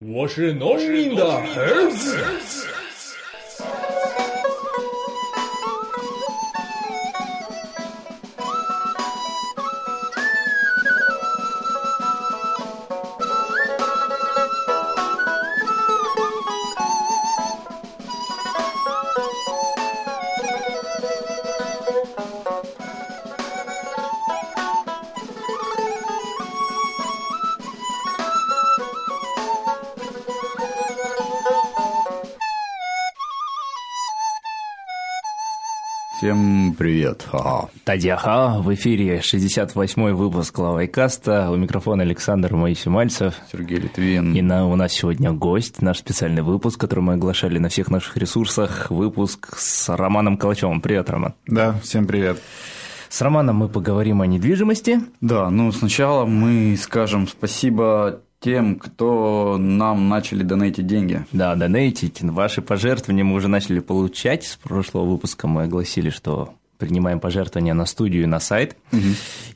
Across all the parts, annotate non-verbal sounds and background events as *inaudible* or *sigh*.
我是农民的儿子。Привет. Ха. Тадяха, в эфире 68-й выпуск Лавайкаста. У микрофона Александр Моисей-Мальцев. Сергей Литвин. И на, у нас сегодня гость, наш специальный выпуск, который мы оглашали на всех наших ресурсах. Выпуск с Романом Калачевым. Привет, Роман. Да, всем привет. С Романом мы поговорим о недвижимости. Да, ну сначала мы скажем спасибо тем, кто нам начали донатить деньги. Да, донатить. Ваши пожертвования мы уже начали получать. С прошлого выпуска мы огласили, что принимаем пожертвования на студию и на сайт. Угу.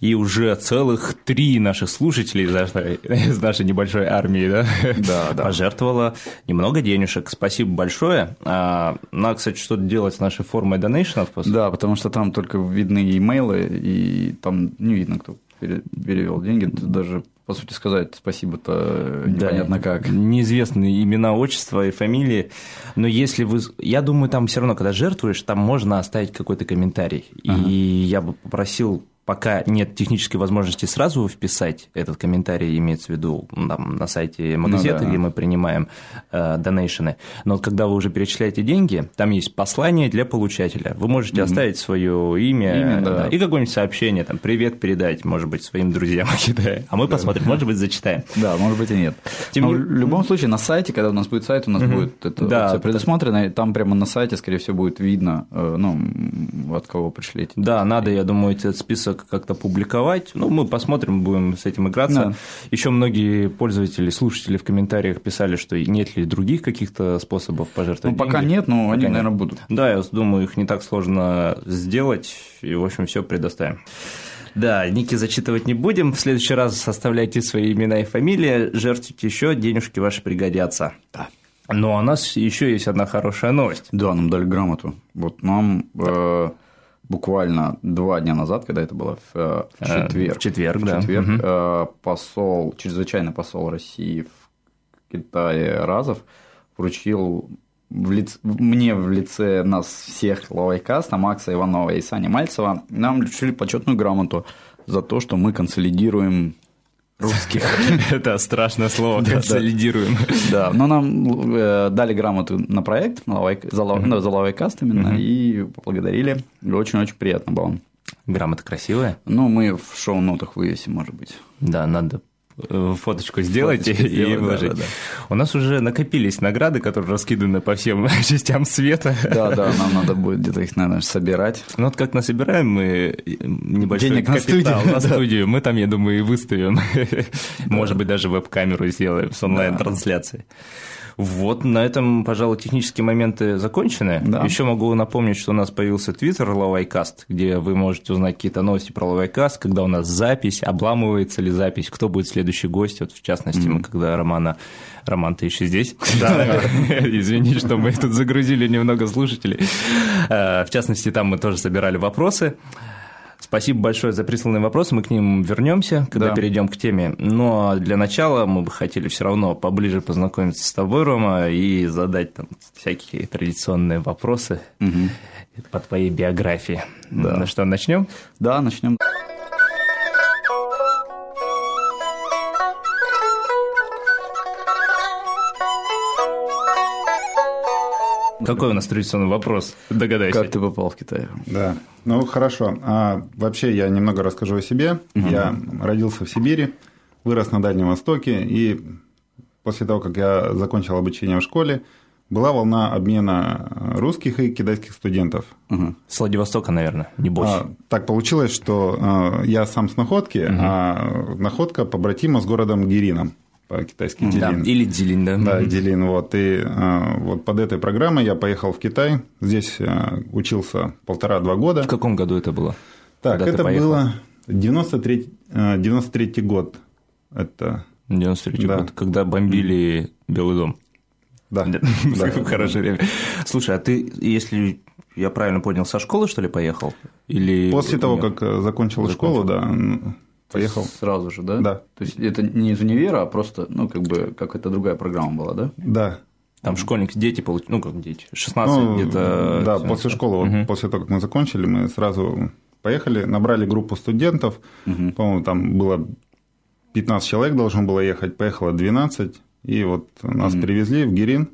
И уже целых три наших слушателей из нашей, из нашей небольшой армии да, да, да. пожертвовало немного денежек. Спасибо большое. А, надо, кстати, что-то делать с нашей формой донейшенов. Да, потому что там только видны имейлы, и там не видно, кто перевел деньги. Даже по сути сказать, спасибо-то непонятно да, как. Неизвестные имена, отчества и фамилии. Но если вы... Я думаю, там все равно, когда жертвуешь, там можно оставить какой-то комментарий. Ага. И я бы попросил пока нет технической возможности сразу вписать этот комментарий, имеется в виду там, на сайте магазета, ну, да. где мы принимаем э, донейшены. Но вот когда вы уже перечисляете деньги, там есть послание для получателя. Вы можете mm-hmm. оставить свое имя, имя да. Да, и какое-нибудь сообщение, там, привет передать, может быть, своим друзьям *laughs* Китая. А мы да. посмотрим, может быть, зачитаем. Да, может быть, и нет. Тем... Но в любом случае, на сайте, когда у нас будет сайт, у нас mm-hmm. будет это да, все предусмотрено, и там прямо на сайте, скорее всего, будет видно, э, ну, от кого пришлите. Да, надо, я думаю, этот список как-то публиковать. Ну, мы посмотрим, будем с этим играться. Да. Еще многие пользователи, слушатели в комментариях писали, что нет ли других каких-то способов пожертвовать. Ну, пока деньги. нет, но пока они, нет. наверное, будут. Да, я думаю, их не так сложно сделать, и, в общем, все предоставим. Да, ники зачитывать не будем. В следующий раз составляйте свои имена и фамилии, жертвуйте еще, денежки ваши пригодятся. Да. Но у нас еще есть одна хорошая новость. Да, нам дали грамоту. Вот нам да. э, буквально два дня назад, когда это было в, э, в э, четверг, в четверг, в четверг да. посол, чрезвычайный посол России в Китае Разов вручил в лиц... мне в лице нас всех Лавайкаста, Макса Иванова и Сани Мальцева, нам вручили почетную грамоту за то, что мы консолидируем русских. *laughs* Это страшное слово, консолидируем. Да, но нам э, дали грамоту на проект, за Лавайкаст именно, и поблагодарили. Очень-очень приятно было. Грамота красивая? Ну, мы в шоу-нотах вывесим, может быть. Да, надо фоточку сделайте Фоточку и выложить. Да, да, да. У нас уже накопились награды, которые раскиданы по всем *laughs* частям света. Да, да, нам надо будет где-то их, наверное, собирать. Ну вот как насобираем мы небольшой Денег капитал на студию, на студию мы там, я думаю, и выставим. Может быть, даже веб-камеру сделаем с онлайн-трансляцией. Вот на этом, пожалуй, технические моменты закончены. Да. Еще могу напомнить, что у нас появился твиттер Лавайкаст, где вы можете узнать какие-то новости про Лавайкаст, когда у нас запись, обламывается ли запись, кто будет следующий гость. Вот в частности, mm-hmm. мы когда Романа Роман, ты еще здесь? Да, *laughs* извини, что мы тут загрузили немного слушателей. Э, в частности, там мы тоже собирали вопросы. Спасибо большое за присланные вопросы. Мы к ним вернемся, когда да. перейдем к теме. Но для начала мы бы хотели все равно поближе познакомиться с тобой, Рома, и задать там всякие традиционные вопросы угу. по твоей биографии. Да. Ну что, начнем? Да, начнем. Какой у нас традиционный вопрос? Догадайся. Как ты попал в Китай? Да. Ну, хорошо. А, вообще, я немного расскажу о себе. Угу. Я родился в Сибири, вырос на Дальнем Востоке, и после того, как я закончил обучение в школе, была волна обмена русских и китайских студентов. Угу. С Владивостока, наверное, не больше. А, так получилось, что а, я сам с Находки, угу. а Находка побратима с городом Гирином по-китайски Дилин. Да, или Дилин, да. Да, Дилин. Вот. И а, вот под этой программой я поехал в Китай. Здесь а, учился полтора-два года. В каком году это было? Так, Когда это было 93, 93 год. Это 93 да. год, когда бомбили Белый дом. Да. *laughs* да. *laughs* Хорошее время. Слушай, а ты, если я правильно понял, со школы, что ли, поехал? Или... После того, как э, закончил, школу, да, поехал. Сразу же, да? Да. То есть это не из универа, а просто, ну, как бы, как это другая программа была, да? Да. Там школьник, дети получили, ну, как дети, 16 ну, где-то. Да, после школы, угу. вот после того, как мы закончили, мы сразу поехали, набрали группу студентов, угу. по-моему, там было 15 человек должно было ехать, поехало 12, и вот нас mm перевезли в Гирин,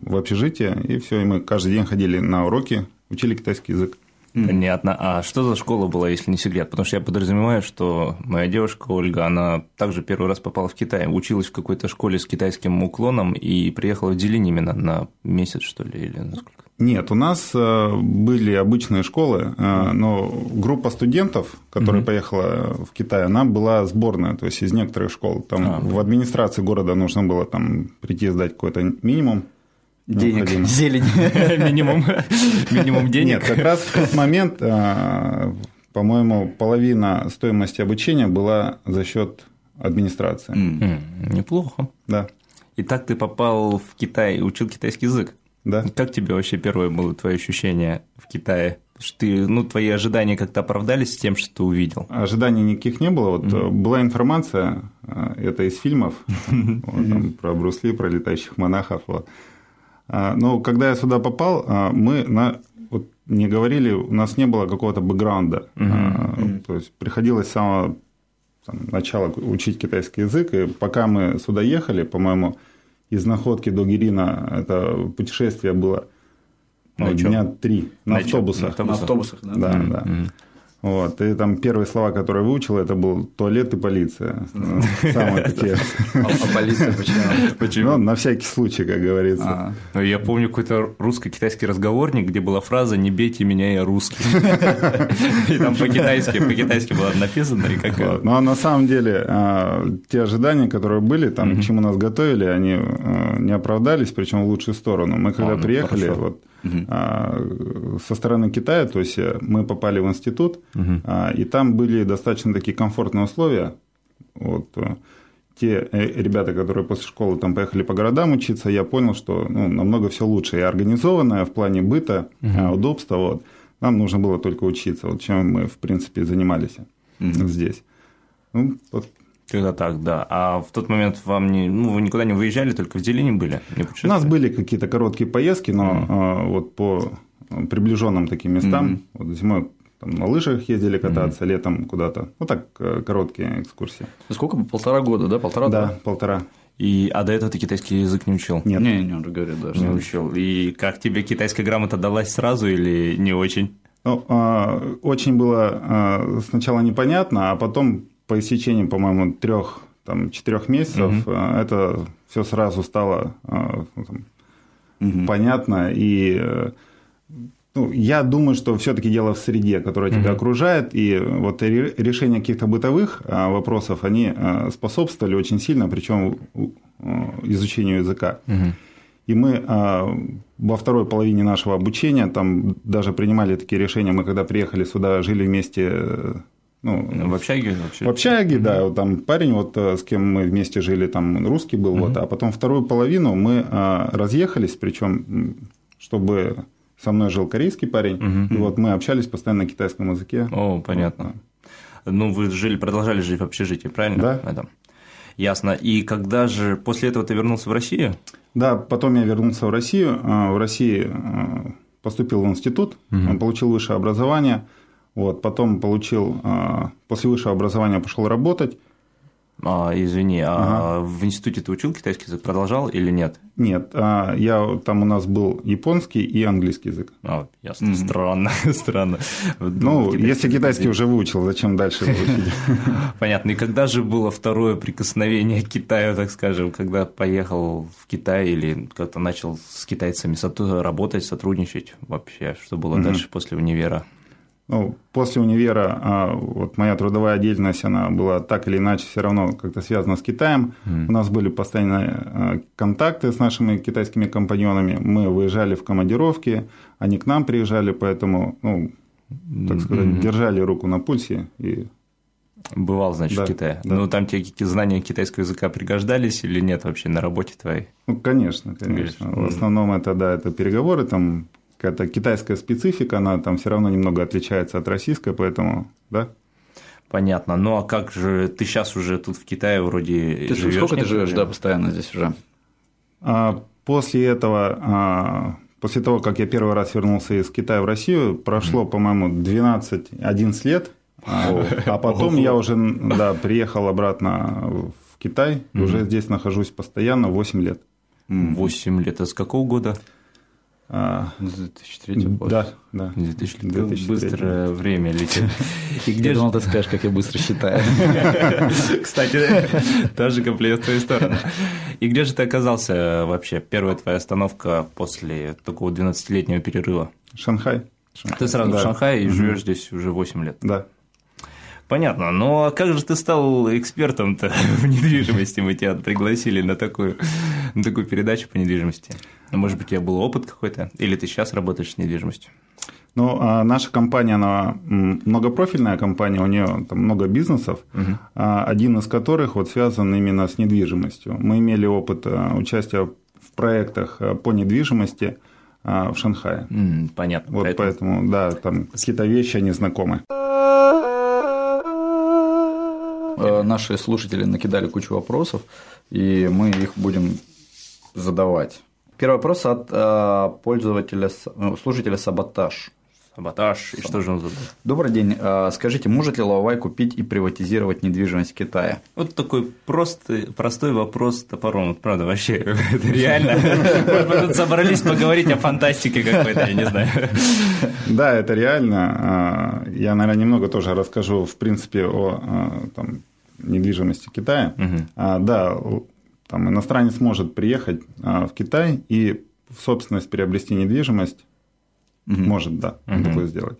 в общежитие, и все, и мы каждый день ходили на уроки, учили китайский язык. Понятно. А что за школа была, если не секрет? Потому что я подразумеваю, что моя девушка Ольга, она также первый раз попала в Китай, училась в какой-то школе с китайским уклоном и приехала в Делинь именно на месяц, что ли, или насколько? Нет, у нас э, были обычные школы, э, но группа студентов, которая угу. поехала в Китай, она была сборная, то есть из некоторых школ. Там а, в администрации города нужно было там прийти сдать какой-то минимум. Денег, зелень, *laughs* минимум, минимум денег. Нет, как раз в тот момент, э, по-моему, половина стоимости обучения была за счет администрации. Неплохо. Да. И так ты попал в Китай и учил китайский язык? Да. Как тебе вообще первое было твое ощущение в Китае? Что ты, ну, твои ожидания как-то оправдались с тем, что ты увидел? Ожиданий никаких не было. Вот mm-hmm. была информация, э, это из фильмов *laughs* вот, там, про Брусли, про летающих монахов. Вот. А, но когда я сюда попал, а, мы на, вот, не говорили, у нас не было какого-то бэкграунда. Mm-hmm. То есть приходилось с самого там, начала учить китайский язык, и пока мы сюда ехали, по-моему, из находки до Гирина это путешествие было ну, дня три на, на автобусах. На автобусах, да? Да, mm-hmm. да. Вот, и там первые слова, которые выучил, это был туалет и полиция. Самые такие. А полиция почему? Почему? Ну, на всякий случай, как говорится. Ну, я помню какой-то русско-китайский разговорник, где была фраза «Не бейте меня, я русский». И там по-китайски, по-китайски было написано. И как... Ну, а на самом деле, а, те ожидания, которые были, там, чему нас готовили, они а, не оправдались, причем в лучшую сторону. Мы когда а, ну, приехали, вот угу. со стороны Китая, то есть э, мы попали в институт, угу. и там были достаточно такие комфортные условия. Вот, э, те э, ребята, которые после школы там поехали по городам учиться, я понял, что ну, намного все лучше и организованное в плане быта, угу. удобства. Вот. Нам нужно было только учиться, вот чем мы, в принципе, занимались угу. здесь. Ну, вот когда так, да. А в тот момент вам не, ну, вы никуда не выезжали, только в Делине были? У нас были какие-то короткие поездки, но mm-hmm. вот по приближенным таким местам, mm-hmm. вот зимой там, на лыжах ездили кататься, mm-hmm. летом куда-то. Ну так, э, короткие экскурсии. Сколько? Полтора года, да? Полтора? Да, полтора. И, а до этого ты китайский язык не учил? Нет. Не, не, он говорит, да. Не учил. И как тебе китайская грамота далась сразу или не очень? Ну, а, очень было а, сначала непонятно, а потом по истечении, по-моему, трех там, четырех месяцев угу. это все сразу стало э, ну, там, угу. понятно. И э, ну, я думаю, что все-таки дело в среде, которая угу. тебя окружает, и вот решение каких-то бытовых вопросов, они способствовали очень сильно, причем изучению языка. Угу. И мы во второй половине нашего обучения там даже принимали такие решения. Мы когда приехали сюда, жили вместе ну, в общаге? Вообще. В общаге, да. Вот там парень, вот э, с кем мы вместе жили, там русский был, вот, а потом вторую половину мы а, разъехались, причем чтобы со мной жил корейский парень, и вот мы общались постоянно на китайском языке. О, понятно. Вот, да. Ну, вы жили, продолжали жить в общежитии, правильно? Да. Это. Ясно. И когда же после этого ты вернулся в Россию? Да, потом я вернулся в Россию. А, в России поступил в институт, угу. получил высшее образование – вот, потом получил, а, после высшего образования пошел работать. А, извини, а ага. в институте ты учил китайский язык, продолжал или нет? Нет, а, я там у нас был японский и английский язык. А, ясно, mm. странно, *laughs* странно. Ну, китайский если китайский язык. уже выучил, зачем дальше выучить? *laughs* Понятно. И когда же было второе прикосновение к Китаю, так скажем, когда поехал в Китай или как-то начал с китайцами работать, сотрудничать вообще, что было дальше после универа? Ну, после универа а, вот моя трудовая деятельность, она была так или иначе все равно как-то связана с Китаем. Mm. У нас были постоянные а, контакты с нашими китайскими компаньонами. Мы выезжали в командировки, они к нам приезжали, поэтому, ну, так сказать, mm-hmm. держали руку на пульсе и Бывал, значит, да, в Китае. Да. Ну, там тебе знания китайского языка пригождались или нет вообще на работе твоей? Ну, конечно, конечно. В основном это, да, это переговоры, там какая-то китайская специфика, она там все равно немного отличается от российской, поэтому, да. Понятно. Ну, а как же ты сейчас уже тут в Китае вроде Ты живешь? Сколько ты живешь, да, постоянно здесь уже? А, после этого а, после того, как я первый раз вернулся из Китая в Россию, прошло, по-моему, 12-11 лет, а, *laughs* а потом я уже да, приехал обратно в Китай, уже здесь нахожусь постоянно 8 лет. 8 лет. А с какого года? А, 2003 год. Да, да. 2003. 2003. Быстрое время летит. И где я думал, ты скажешь, как я быстро считаю. *laughs* Кстати, тоже комплимент в твою сторону. И где же ты оказался вообще? Первая твоя остановка после такого 12-летнего перерыва? Шанхай. Ты сразу да. в Шанхае и живешь здесь уже 8 лет. Да. Понятно. Ну а как же ты стал экспертом-то *laughs* в недвижимости? Мы тебя пригласили на такую, на такую передачу по недвижимости. Ну, может быть, у тебя был опыт какой-то? Или ты сейчас работаешь с недвижимостью? Ну, а наша компания, она многопрофильная компания, у нее там много бизнесов, угу. один из которых вот связан именно с недвижимостью. Мы имели опыт участия в проектах по недвижимости в Шанхае. понятно. Вот поэтому... поэтому, да, там какие-то вещи, они знакомы. Э, наши слушатели накидали кучу вопросов, и мы их будем задавать. Первый вопрос от э, пользователя, ну, слушателя Саботаж. Саботаж. И что же он задал? Добрый день. Э, скажите, может ли Лавай купить и приватизировать недвижимость в Китае? Вот такой простой, простой вопрос топором. Правда, вообще, *laughs* это *laughs* реально. Мы тут собрались поговорить о фантастике какой-то, я не знаю. Да, это реально. Я, наверное, немного тоже расскажу, в принципе, о там, недвижимости Китая. Угу. Да, там иностранец может приехать в Китай и в собственность приобрести недвижимость Угу. Может, да, угу. такое сделать.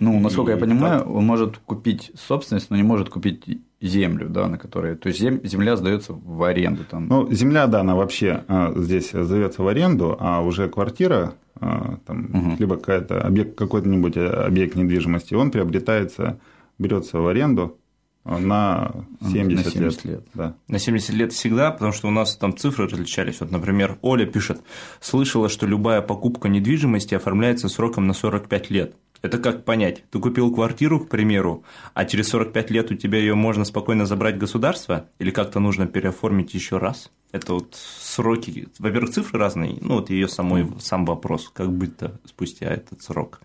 Ну, насколько и, я понимаю, так. он может купить собственность, но не может купить землю, да, на которой. То есть земля сдается в аренду. Там. Ну, земля, да, она вообще а, здесь сдается в аренду, а уже квартира, а, там, угу. либо какая-то объект, какой-нибудь объект недвижимости, он приобретается, берется в аренду на 70, на 70 лет. лет. Да. На 70 лет всегда, потому что у нас там цифры различались. Вот, например, Оля пишет, слышала, что любая покупка недвижимости оформляется сроком на 45 лет. Это как понять? Ты купил квартиру, к примеру, а через 45 лет у тебя ее можно спокойно забрать государство, или как-то нужно переоформить еще раз? Это вот сроки. Во-первых, цифры разные, ну вот ее самой сам вопрос, как быть-то спустя этот срок.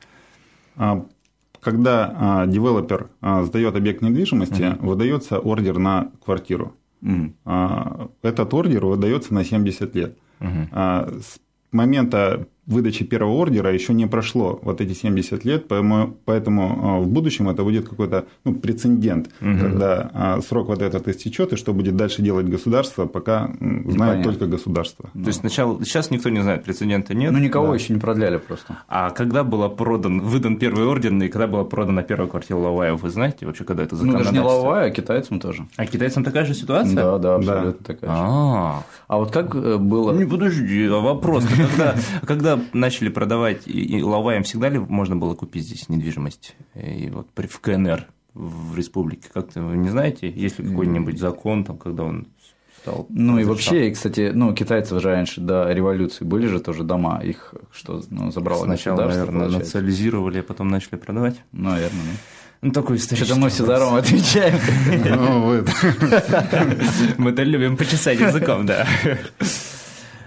Когда а, девелопер а, сдает объект недвижимости, uh выдается ордер на квартиру. uh А, этот ордер выдается на 70 лет. uh А, с момента выдачи первого ордера еще не прошло вот эти 70 лет, поэтому, поэтому а, в будущем это будет какой-то ну, прецедент, угу. когда а, срок вот этот истечет, и что будет дальше делать государство, пока знает только государство. То есть сначала сейчас никто не знает, прецедента нет. Ну никого да. еще не продляли просто. А когда было продан, выдан первый ордер, и когда была продана первая квартира Лавая, вы знаете вообще, когда это законодательство? Ну, даже не Лавая, а китайцам тоже. А китайцам такая же ситуация? Да, да, абсолютно да. такая же. А, а вот как э, было? Не подожди, а вопрос, когда, *laughs* когда начали продавать и, и Лаваем всегда ли можно было купить здесь недвижимость? И вот при, в КНР, в республике, как-то вы не знаете, есть ли какой-нибудь закон, там, когда он стал... Ну и вообще, кстати, ну, китайцы уже раньше до революции были же тоже дома, их что ну, забрало Сначала, наверное, получается. национализировали, а потом начали продавать. Наверное, да. Ну, такой исторический Что-то мы все здорово отвечаем. *laughs* Ну, Мы-то любим почесать языком, да.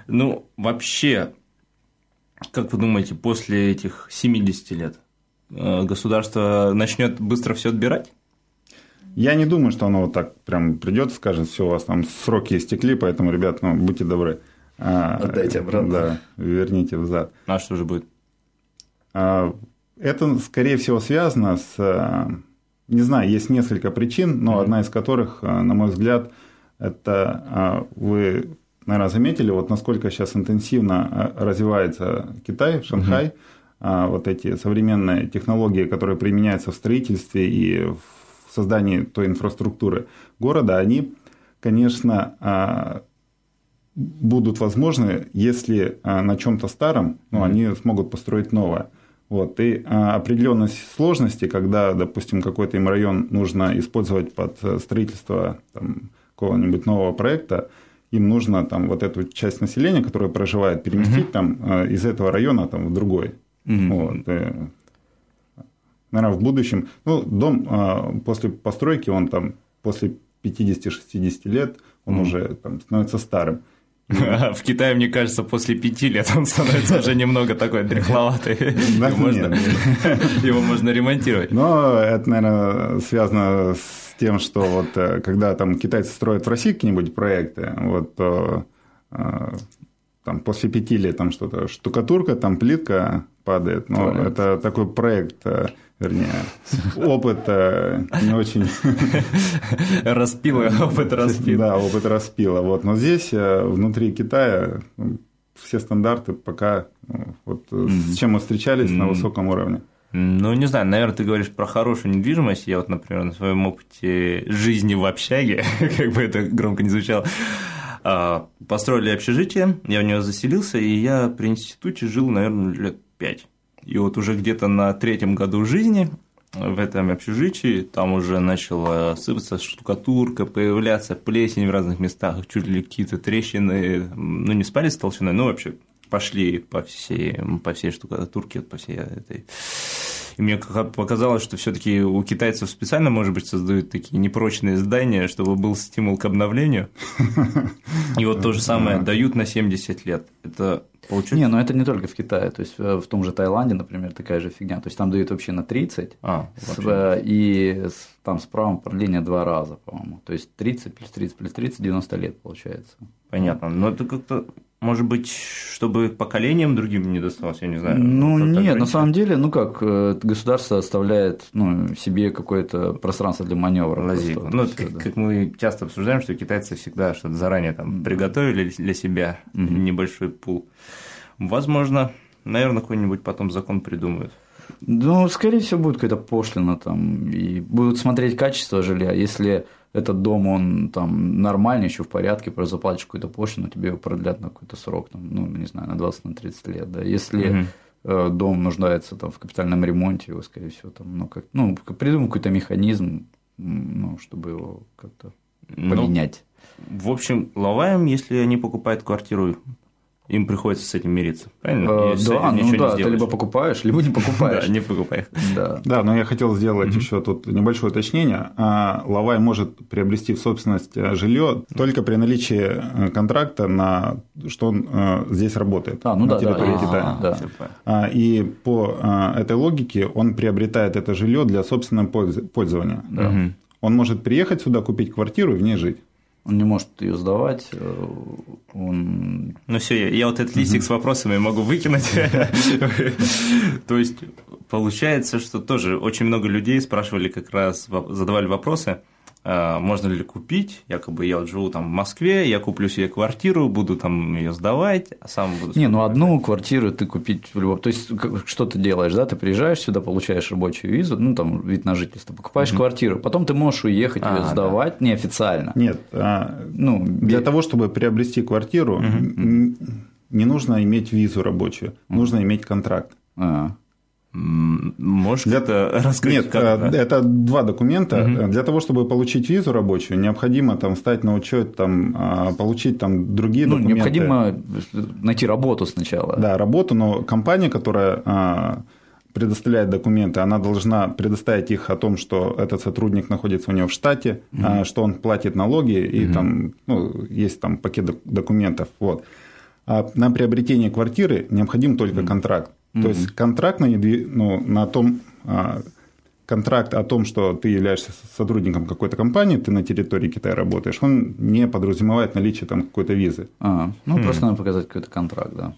Ну, вообще, как вы думаете, после этих 70 лет э, государство начнет быстро все отбирать? Я не думаю, что оно вот так прям придет, скажет, все, у вас там сроки истекли, поэтому, ребят, ну, будьте добры. А, Отдайте обратно. Да, верните взад. А что же будет? А, это, скорее всего, связано с... Э, не знаю, есть несколько причин, но mm-hmm. одна из которых, э, на мой взгляд, это вы наверное, заметили, вот насколько сейчас интенсивно э, развивается Китай, Шанхай, угу. вот эти современные технологии, которые применяются в строительстве и в создании той инфраструктуры города, они, конечно, а, будут возможны, если а, на чем-то старом, ну, они смогут построить новое. Вот, и определенность сложности, когда, допустим, какой-то им район нужно использовать под строительство там, какого-нибудь нового проекта, им нужно там вот эту часть населения, которая проживает, переместить угу. там из этого района там, в другой. Угу. Вот, и, наверное, в будущем, ну, дом после постройки, он там после 50-60 лет, он угу. уже там, становится старым. *laughs* В Китае, мне кажется, после пяти лет он становится уже немного такой дряхловатый. *laughs* Его можно ремонтировать. Но это, наверное, связано с тем, что вот э, когда там китайцы строят в России какие-нибудь проекты, вот э, там после пяти лет там что-то штукатурка, там плитка падает. Но это такой проект э, вернее, опыт не очень... Распила, опыт распила. Да, опыт распила. Вот. Но здесь, внутри Китая, ну, все стандарты пока, ну, вот, с чем мы встречались на высоком уровне. Ну, не знаю, наверное, ты говоришь про хорошую недвижимость. Я вот, например, на своем опыте жизни в общаге, *laughs* как бы это громко не звучало, а, построили общежитие, я в него заселился, и я при институте жил, наверное, лет пять. И вот уже где-то на третьем году жизни в этом общежитии там уже начала сыпаться штукатурка, появляться плесень в разных местах, чуть ли какие-то трещины, ну не спали с толщиной, но вообще пошли по всей, по всей штукатурке, по всей этой и мне показалось, что все-таки у китайцев специально, может быть, создают такие непрочные здания, чтобы был стимул к обновлению. И вот то же самое дают на 70 лет. Это получается? Не, но это не только в Китае. То есть э, в том же Таиланде, например, такая же фигня. То есть там дают вообще на 30, а, с, э, и там с правом продления два раза, по-моему. То есть 30 плюс 30 плюс 30 90 лет получается. Понятно. Но это как-то может быть, чтобы поколениям другим не досталось, я не знаю. Ну, нет, на самом деле, ну как, э, государство оставляет ну, себе какое-то пространство для маневра. Ну, все, как, да. как мы часто обсуждаем, что китайцы всегда что-то заранее там приготовили для себя угу. небольшой пул. Возможно, наверное, какой-нибудь потом закон придумают. Ну, скорее всего, будет какая-то пошлина там, и будут смотреть качество жилья. Если этот дом, он там нормальный, еще в порядке, просто заплатишь какую-то пошлину, тебе его продлят на какой-то срок, там, ну, не знаю, на 20 на 30 лет, да. Если угу. дом нуждается там, в капитальном ремонте, его, скорее всего, там, ну, как, ну, придумай какой-то механизм, ну, чтобы его как-то ну, поменять. Ну, в общем, лаваем, если они покупают квартиру им приходится с этим мириться. Правильно? А, да, ну да, ты либо покупаешь, либо не покупаешь. *laughs* Да, не покупаешь. Да. да, но я хотел сделать еще тут небольшое уточнение. А, Лавай может приобрести в собственность э, жилье только при наличии э, контракта на что он э, здесь работает а, ну на да, территории да, Китая. Да. А, и по этой логике он приобретает это жилье для собственного пользования. Да. Он может приехать сюда, купить квартиру и в ней жить. Он не может ее сдавать. Э, он... Ну все, я вот этот листик с вопросами могу выкинуть. *laughs* То есть получается, что тоже очень много людей спрашивали как раз, задавали вопросы. А, можно ли купить, якобы я вот живу там в Москве, я куплю себе квартиру, буду там ее сдавать, а сам буду... Не, ну одну квартиру ты купить в любом... То есть, что ты делаешь, да, ты приезжаешь сюда, получаешь рабочую визу, ну, там, вид на жительство, покупаешь mm-hmm. квартиру, потом ты можешь уехать, ее а, сдавать да. неофициально. Нет, а, ну, для без... того, чтобы приобрести квартиру, mm-hmm. не нужно иметь визу рабочую, mm-hmm. нужно иметь контракт. А. Можешь это *laughs* раскрыть? Нет, как, да? это два документа. Угу. Для того, чтобы получить визу рабочую, необходимо там стать на учет, там, а, получить там другие ну, документы. Необходимо найти работу сначала. Да, работу, но компания, которая а, предоставляет документы, она должна предоставить их о том, что этот сотрудник находится у него в штате, угу. что он платит налоги, и угу. там ну, есть там пакет документов. Вот. А на приобретение квартиры необходим только угу. контракт. Mm-hmm. То есть контракт на, ну, на том, а, контракт о том, что ты являешься сотрудником какой-то компании, ты на территории Китая работаешь, он не подразумевает наличие там какой-то визы. А, ну, mm-hmm. просто надо показать какой-то контракт, да.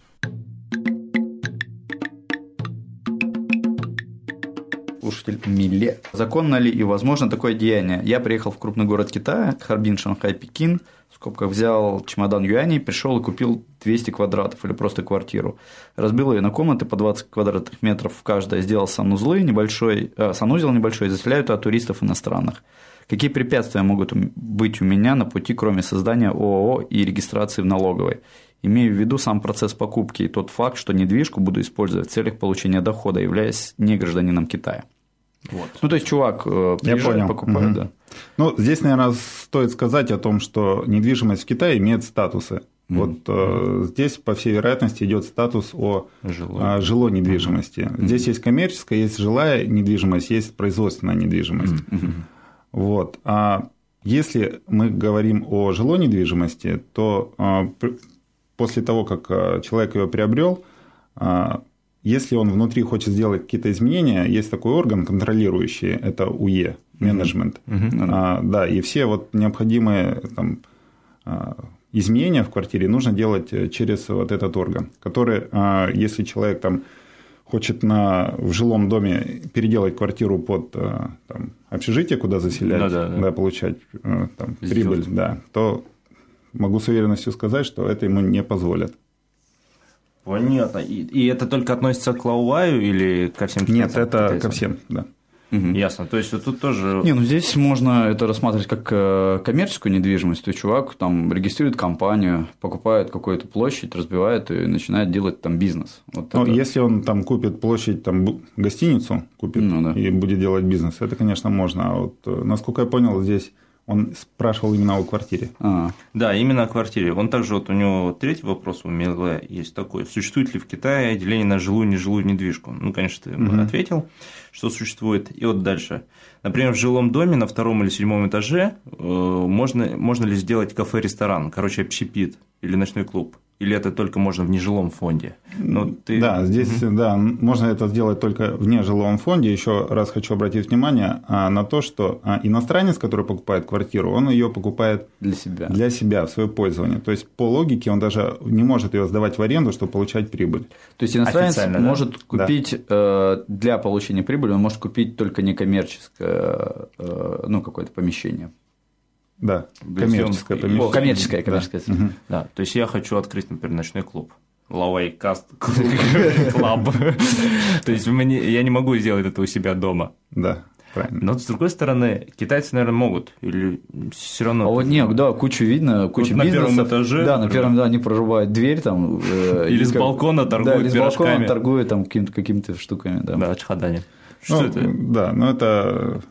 слушатель Миле. Законно ли и возможно такое деяние? Я приехал в крупный город Китая, Харбин, Шанхай, Пекин, скобках взял чемодан юаней, пришел и купил 200 квадратов или просто квартиру. Разбил ее на комнаты по 20 квадратных метров в каждой, сделал санузлы небольшой, э, санузел небольшой, заселяю туда туристов иностранных. Какие препятствия могут быть у меня на пути, кроме создания ООО и регистрации в налоговой? Имею в виду сам процесс покупки и тот факт, что недвижку буду использовать в целях получения дохода, являясь не гражданином Китая. Вот. Ну, то есть, чувак э, приезжает, Я понял. покупает, угу. да. Ну, здесь, наверное, стоит сказать о том, что недвижимость в Китае имеет статусы. Mm-hmm. Вот э, здесь, по всей вероятности, идет статус о жилой, э, жилой недвижимости. Mm-hmm. Здесь есть коммерческая, есть жилая недвижимость, есть производственная недвижимость. Mm-hmm. Вот. А если мы говорим о жилой недвижимости, то э, после того, как человек ее приобрел, э, если он внутри хочет сделать какие-то изменения, есть такой орган контролирующий, это УЕ, менеджмент. Mm-hmm. А, да, и все вот необходимые там, а, изменения в квартире нужно делать через вот этот орган, который, а, если человек там хочет на, в жилом доме переделать квартиру под там, общежитие, куда заселять, ну, да, да. Да, получать там, прибыль, да, то могу с уверенностью сказать, что это ему не позволят. Понятно. И, и это только относится к Лауваю или ко всем Нет, это китайцам? ко всем, да. Угу. Ясно. То есть вот тут тоже. Не, ну здесь можно это рассматривать как э, коммерческую недвижимость. То есть чувак там регистрирует компанию, покупает какую-то площадь, разбивает и начинает делать там бизнес. Вот ну, это... если он там купит площадь, там гостиницу купит ну, да. и будет делать бизнес, это, конечно, можно. А вот э, насколько я понял, здесь он спрашивал именно о квартире. А. Да, именно о квартире. Он также, вот у него третий вопрос у Миле есть такой. Существует ли в Китае деление на жилую нежилую недвижку? Ну, конечно, ты угу. ответил, что существует. И вот дальше. Например, в жилом доме на втором или седьмом этаже э, можно, можно ли сделать кафе-ресторан, короче, общепит или ночной клуб? Или это только можно в нежилом фонде? Но ну, ты... Да, здесь угу. да, можно это сделать только в нежилом фонде. Еще раз хочу обратить внимание а, на то, что а, иностранец, который покупает квартиру, он ее покупает для себя. для себя, в свое пользование. То есть по логике он даже не может ее сдавать в аренду, чтобы получать прибыль. То есть иностранец Официально, может да? купить да. для получения прибыли, он может купить только некоммерческое э, ну, какое-то помещение. Да, коммерческое помещение. Коммерческое, коммерческое. Да. да. То есть я хочу открыть, например, ночной клуб. Laowaicast *laughs* *laughs* Club. То есть я не могу сделать это у себя дома. Да. Правильно. Но с другой стороны, китайцы, наверное, могут. Или все равно. А вот нет, да, кучу видно, кучу вот бизнесов. На первом этаже. Да, на первом, да, они прорывают дверь там. Э, *laughs* или с балкона торгуют Да, или с балкона торгуют там какими-то какими штуками. Да, да чхадани. Что ну, это? Да, но это...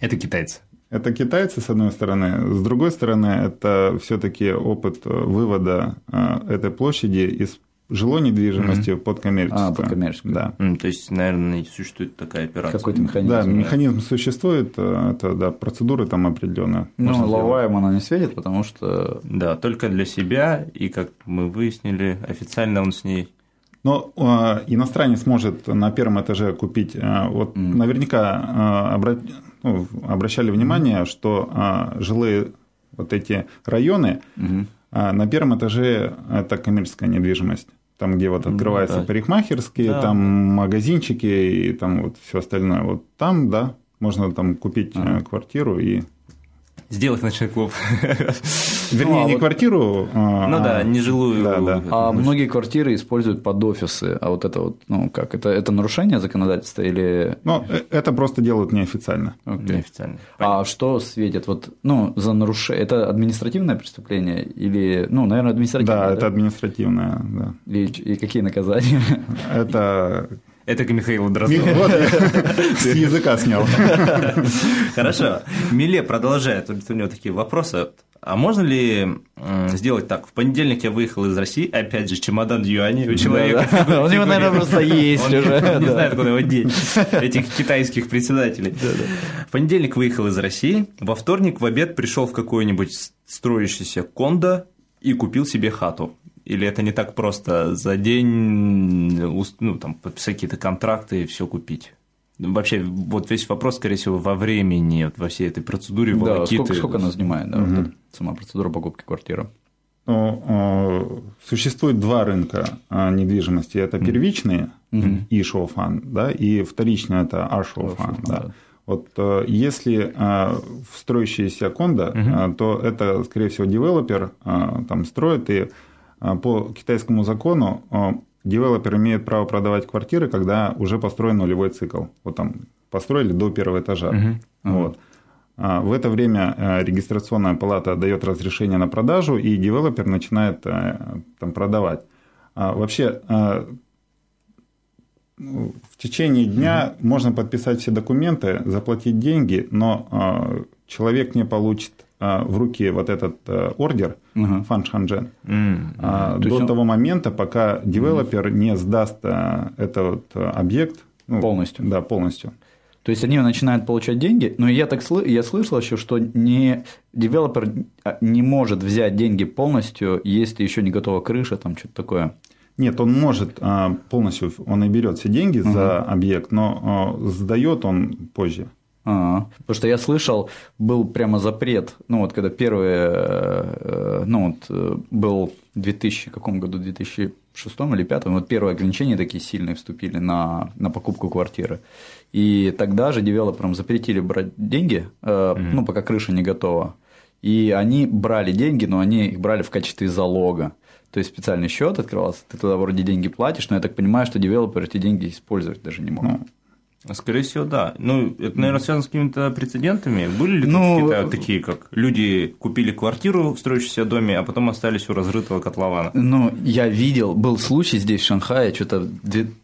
Это китайцы. Это китайцы, с одной стороны. С другой стороны, это все-таки опыт вывода э, этой площади из жилой недвижимости mm-hmm. под коммерческую. А, под коммерческую. Да. Mm, то есть, наверное, существует такая операция. Какой-то механизм. Да, механизм существует, э, это, да, процедуры там определенные. Ну, лаваем она не светит, потому что... Да, только для себя, и, как мы выяснили, официально он с ней но э, иностранец может на первом этаже купить, э, вот mm. наверняка э, обра... ну, обращали внимание, что э, жилые вот эти районы mm-hmm. э, на первом этаже это коммерческая недвижимость. Там, где вот открываются mm, да. парикмахерские, да. там магазинчики и там вот все остальное. Вот там, да, можно там купить ага. квартиру и сделать ночной клуб. *laughs* Вернее, ну, а не квартиру. А... Ну да, не жилую. А многие квартиры используют под офисы. А вот это вот, ну как, это, это нарушение законодательства или. Ну, э, это просто делают неофициально. Неофициально. А что светит? Вот, ну, за нарушение. Это административное преступление или, ну, наверное, административное. Да, да? это административное, да. И какие наказания? Это это к Михаилу Дроздову. *laughs* С языка снял. Хорошо. Миле продолжает. У него такие вопросы. А можно ли сделать так? В понедельник я выехал из России, опять же, чемодан юаней у человека. *laughs* У него, наверное, просто есть уже. *laughs* Не знает, куда его деть, этих китайских председателей. В понедельник выехал из России, во вторник в обед пришел в какой-нибудь строящийся кондо и купил себе хату. Или это не так просто за день ну, там, подписать какие-то контракты и все купить? Вообще, вот весь вопрос, скорее всего, во времени, вот во всей этой процедуре да, волокиты. Сколько, сколько она занимает, да, угу. вот сама процедура покупки квартиры? Ну, э, существует два рынка а, недвижимости. Это первичные mm-hmm. и шоуфан, да, и вторичные это аршоуфан, да. да. Вот э, если э, в строящиеся кондо, mm-hmm. то это, скорее всего, девелопер там строит и а, по китайскому закону а, девелопер имеет право продавать квартиры, когда уже построен нулевой цикл. Вот там построили до первого этажа. Uh-huh. Вот. А, в это время регистрационная палата дает разрешение на продажу, и девелопер начинает там, продавать. А, вообще, в течение дня mm-hmm. можно подписать все документы, заплатить деньги, но человек не получит в руки вот этот ордер uh-huh. Фан Шанжен mm-hmm. до того он... момента, пока девелопер mm-hmm. не сдаст этот объект ну, полностью. Да, полностью. То есть они начинают получать деньги, но я так я слышал еще, что не девелопер а, не может взять деньги полностью, если еще не готова крыша, там что-то такое. Нет, он может а, полностью, он и берет все деньги угу. за объект, но а, сдает он позже. А, потому что я слышал, был прямо запрет, ну вот когда первый, э, ну вот э, был в 2000 каком году, 2006 или 2005, вот первые ограничения такие сильные вступили на, на покупку квартиры. И тогда же девелоперам запретили брать деньги, mm-hmm. ну, пока крыша не готова. И они брали деньги, но они их брали в качестве залога. То есть специальный счет открывался, ты туда вроде деньги платишь, но я так понимаю, что девелопер эти деньги использовать даже не мог. Ну, Скорее всего, да. Ну, это, наверное, связано с какими-то прецедентами. Были ли ну, какие-то такие, как люди купили квартиру в строящемся доме, а потом остались у разрытого котлована? Ну, я видел, был случай здесь, в Шанхае, что-то,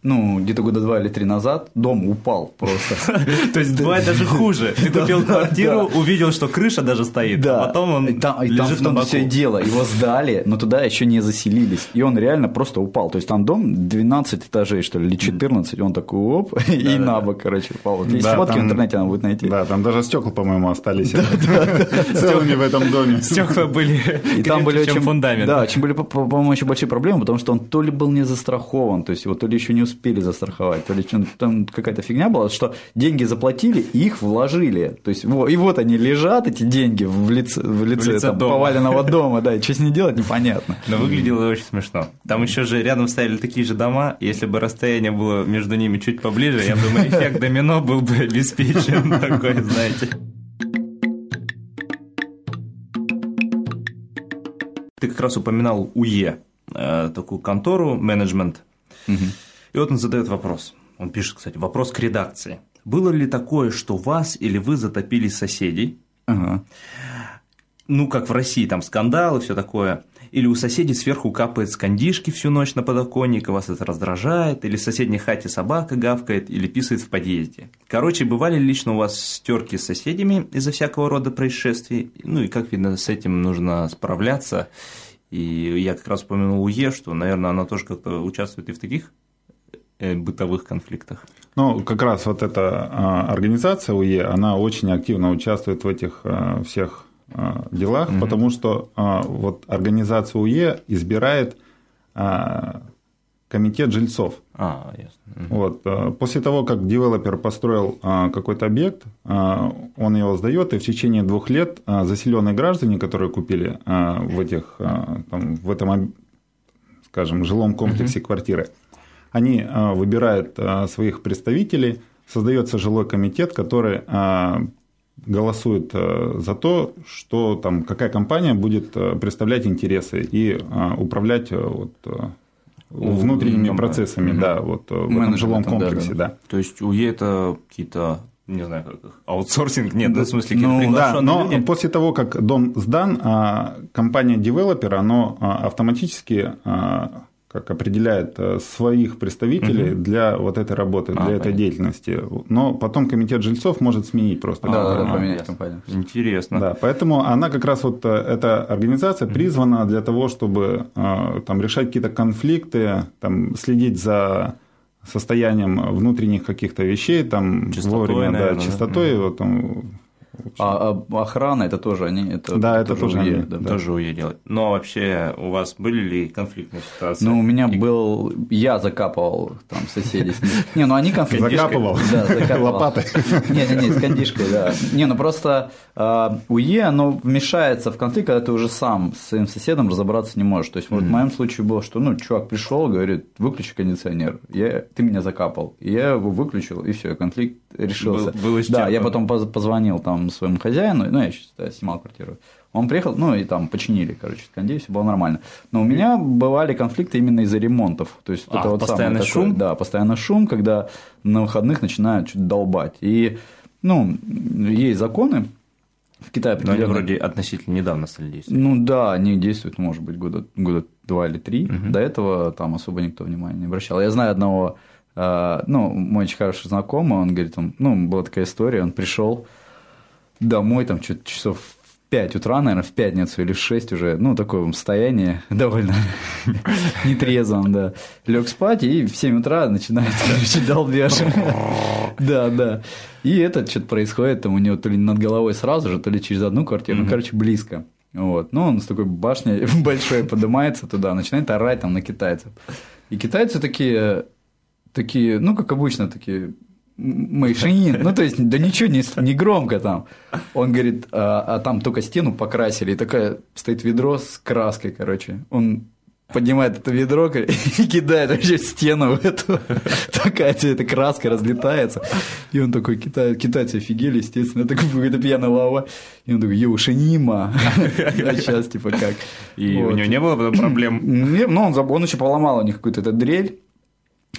ну, где-то года два или три назад, дом упал просто. *laughs* То есть, бывает даже хуже. Ты купил квартиру, увидел, что крыша даже стоит, а потом он лежит на боку. все дело. Его сдали, но туда еще не заселились. И он реально просто упал. То есть, там дом 12 этажей, что ли, или 14, он такой, оп, *laughs* и на бок, короче, упал. Есть да, фотки там, в интернете, надо будет найти. Да, там даже стекла, по-моему, остались *laughs* целыми в этом доме. Стекла были и там были чем фундамент. Да, чем были, по-моему, очень большие проблемы, потому что он то ли был не застрахован, то есть его то ли еще не успели застраховать, то ли там какая-то фигня была, что деньги заплатили и их вложили. То есть, и вот они лежат, эти деньги в лице, в лице, в лице там, дома. поваленного *laughs* дома, да, и что с ними делать, непонятно. Но выглядело очень смешно. Там еще же рядом стояли такие же дома, если бы расстояние было между ними чуть поближе, я думаю, эффект домино был бы обеспечен *laughs* такой, знаете. Ты как раз упоминал УЕ, э, такую контору, менеджмент. И вот он задает вопрос. Он пишет, кстати, вопрос к редакции. Было ли такое, что вас или вы затопили соседей? Ага. Ну, как в России, там скандалы, все такое или у соседей сверху капает скандишки всю ночь на подоконник, и вас это раздражает, или в соседней хате собака гавкает, или писает в подъезде. Короче, бывали лично у вас стерки с соседями из-за всякого рода происшествий, ну и как видно, с этим нужно справляться. И я как раз упомянул УЕ, что, наверное, она тоже как-то участвует и в таких э, бытовых конфликтах. Ну, как раз вот эта а, организация УЕ, она очень активно участвует в этих а, всех делах, угу. потому что а, вот организация УЕ избирает а, комитет жильцов. А, ясно. Вот. После того, как девелопер построил какой-то объект, он его сдает, и в течение двух лет заселенные граждане, которые купили в, этих, там, в этом, скажем, жилом комплексе угу. квартиры, они выбирают своих представителей, создается жилой комитет, который голосует э, за то, что там какая компания будет э, представлять интересы и э, управлять вот, внутренними Компания. процессами, угу. да, вот в этом жилом комплексе, да, да. да. То есть УЕ это какие-то не знаю, как их, аутсорсинг, нет, да, в смысле, ну, да, но люди? после того, как дом сдан, а, компания девелопера, она автоматически как определяет э, своих представителей угу. для вот этой работы, а, для понятно. этой деятельности. Но потом комитет жильцов может сменить просто. Да, да, поменять компанию. Интересно. Да, поэтому она как раз вот э, эта организация призвана для того, чтобы э, там решать какие-то конфликты, там следить за состоянием внутренних каких-то вещей, там чистотой, вовремя, наверное, да, чистотой, да? вот там а, а охрана это тоже они? Это, да, это, тоже, тоже УЕ, да. тоже УЕ делать. Но вообще у вас были ли конфликтные ситуации? Ну, у меня И... был... Я закапывал там соседей. Не, ну они *laughs* конфликтные. Закапывал? Да, закапывал. Лопатой? Не, не, не, с кондишкой, да. Не, ну просто а, УЕ, оно вмешается в конфликт, когда ты уже сам с своим соседом разобраться не можешь. То есть, вот в моем случае было, что, ну, чувак пришел, говорит, выключи кондиционер. Я, ты меня закапал. Я его выключил, и все, конфликт решился. Был, да, я потом позвонил там своему хозяину, ну, я сейчас снимал квартиру. Он приехал, ну, и там починили, короче, кондей, все было нормально. Но у меня бывали конфликты именно из-за ремонтов. То есть, а, это вот постоянный шум? Такой, да, постоянно шум, когда на выходных начинают что-то долбать. И, ну, есть законы, В Китае Но они вроде относительно недавно стали действовать. Ну да, они действуют, может быть, года, года два или три. Угу. До этого там особо никто внимания не обращал. Я знаю одного, э, ну, мой очень хороший знакомый, он говорит, он, ну, была такая история, он пришел домой, там, что-то часов 5 утра, наверное, в пятницу или в 6 уже, ну, такое состояние *laughs* довольно нетрезвом, да. Лег спать и в 7 утра начинает, короче, долбеж. *laughs* Да, да. И это что-то происходит, там у него то ли над головой сразу же, то ли через одну квартиру, ну, короче, близко. Вот. Ну, он с такой башней *laughs* большой поднимается туда, начинает орать там на китайцев. И китайцы такие, такие, ну, как обычно, такие Мэйшинин, ну то есть, да ничего не, не громко там. Он говорит, а, а там только стену покрасили, и такая стоит ведро с краской, короче. Он поднимает это ведро *laughs* и кидает вообще стену в эту. *laughs* Такая эта краска разлетается. И он такой, китай, китайцы офигели, естественно, такой какой-то пьяный лава. И он такой, йоу, шинима. *laughs* А сейчас типа как. И у него не было проблем? Ну, он, он еще поломал у них какую-то дрель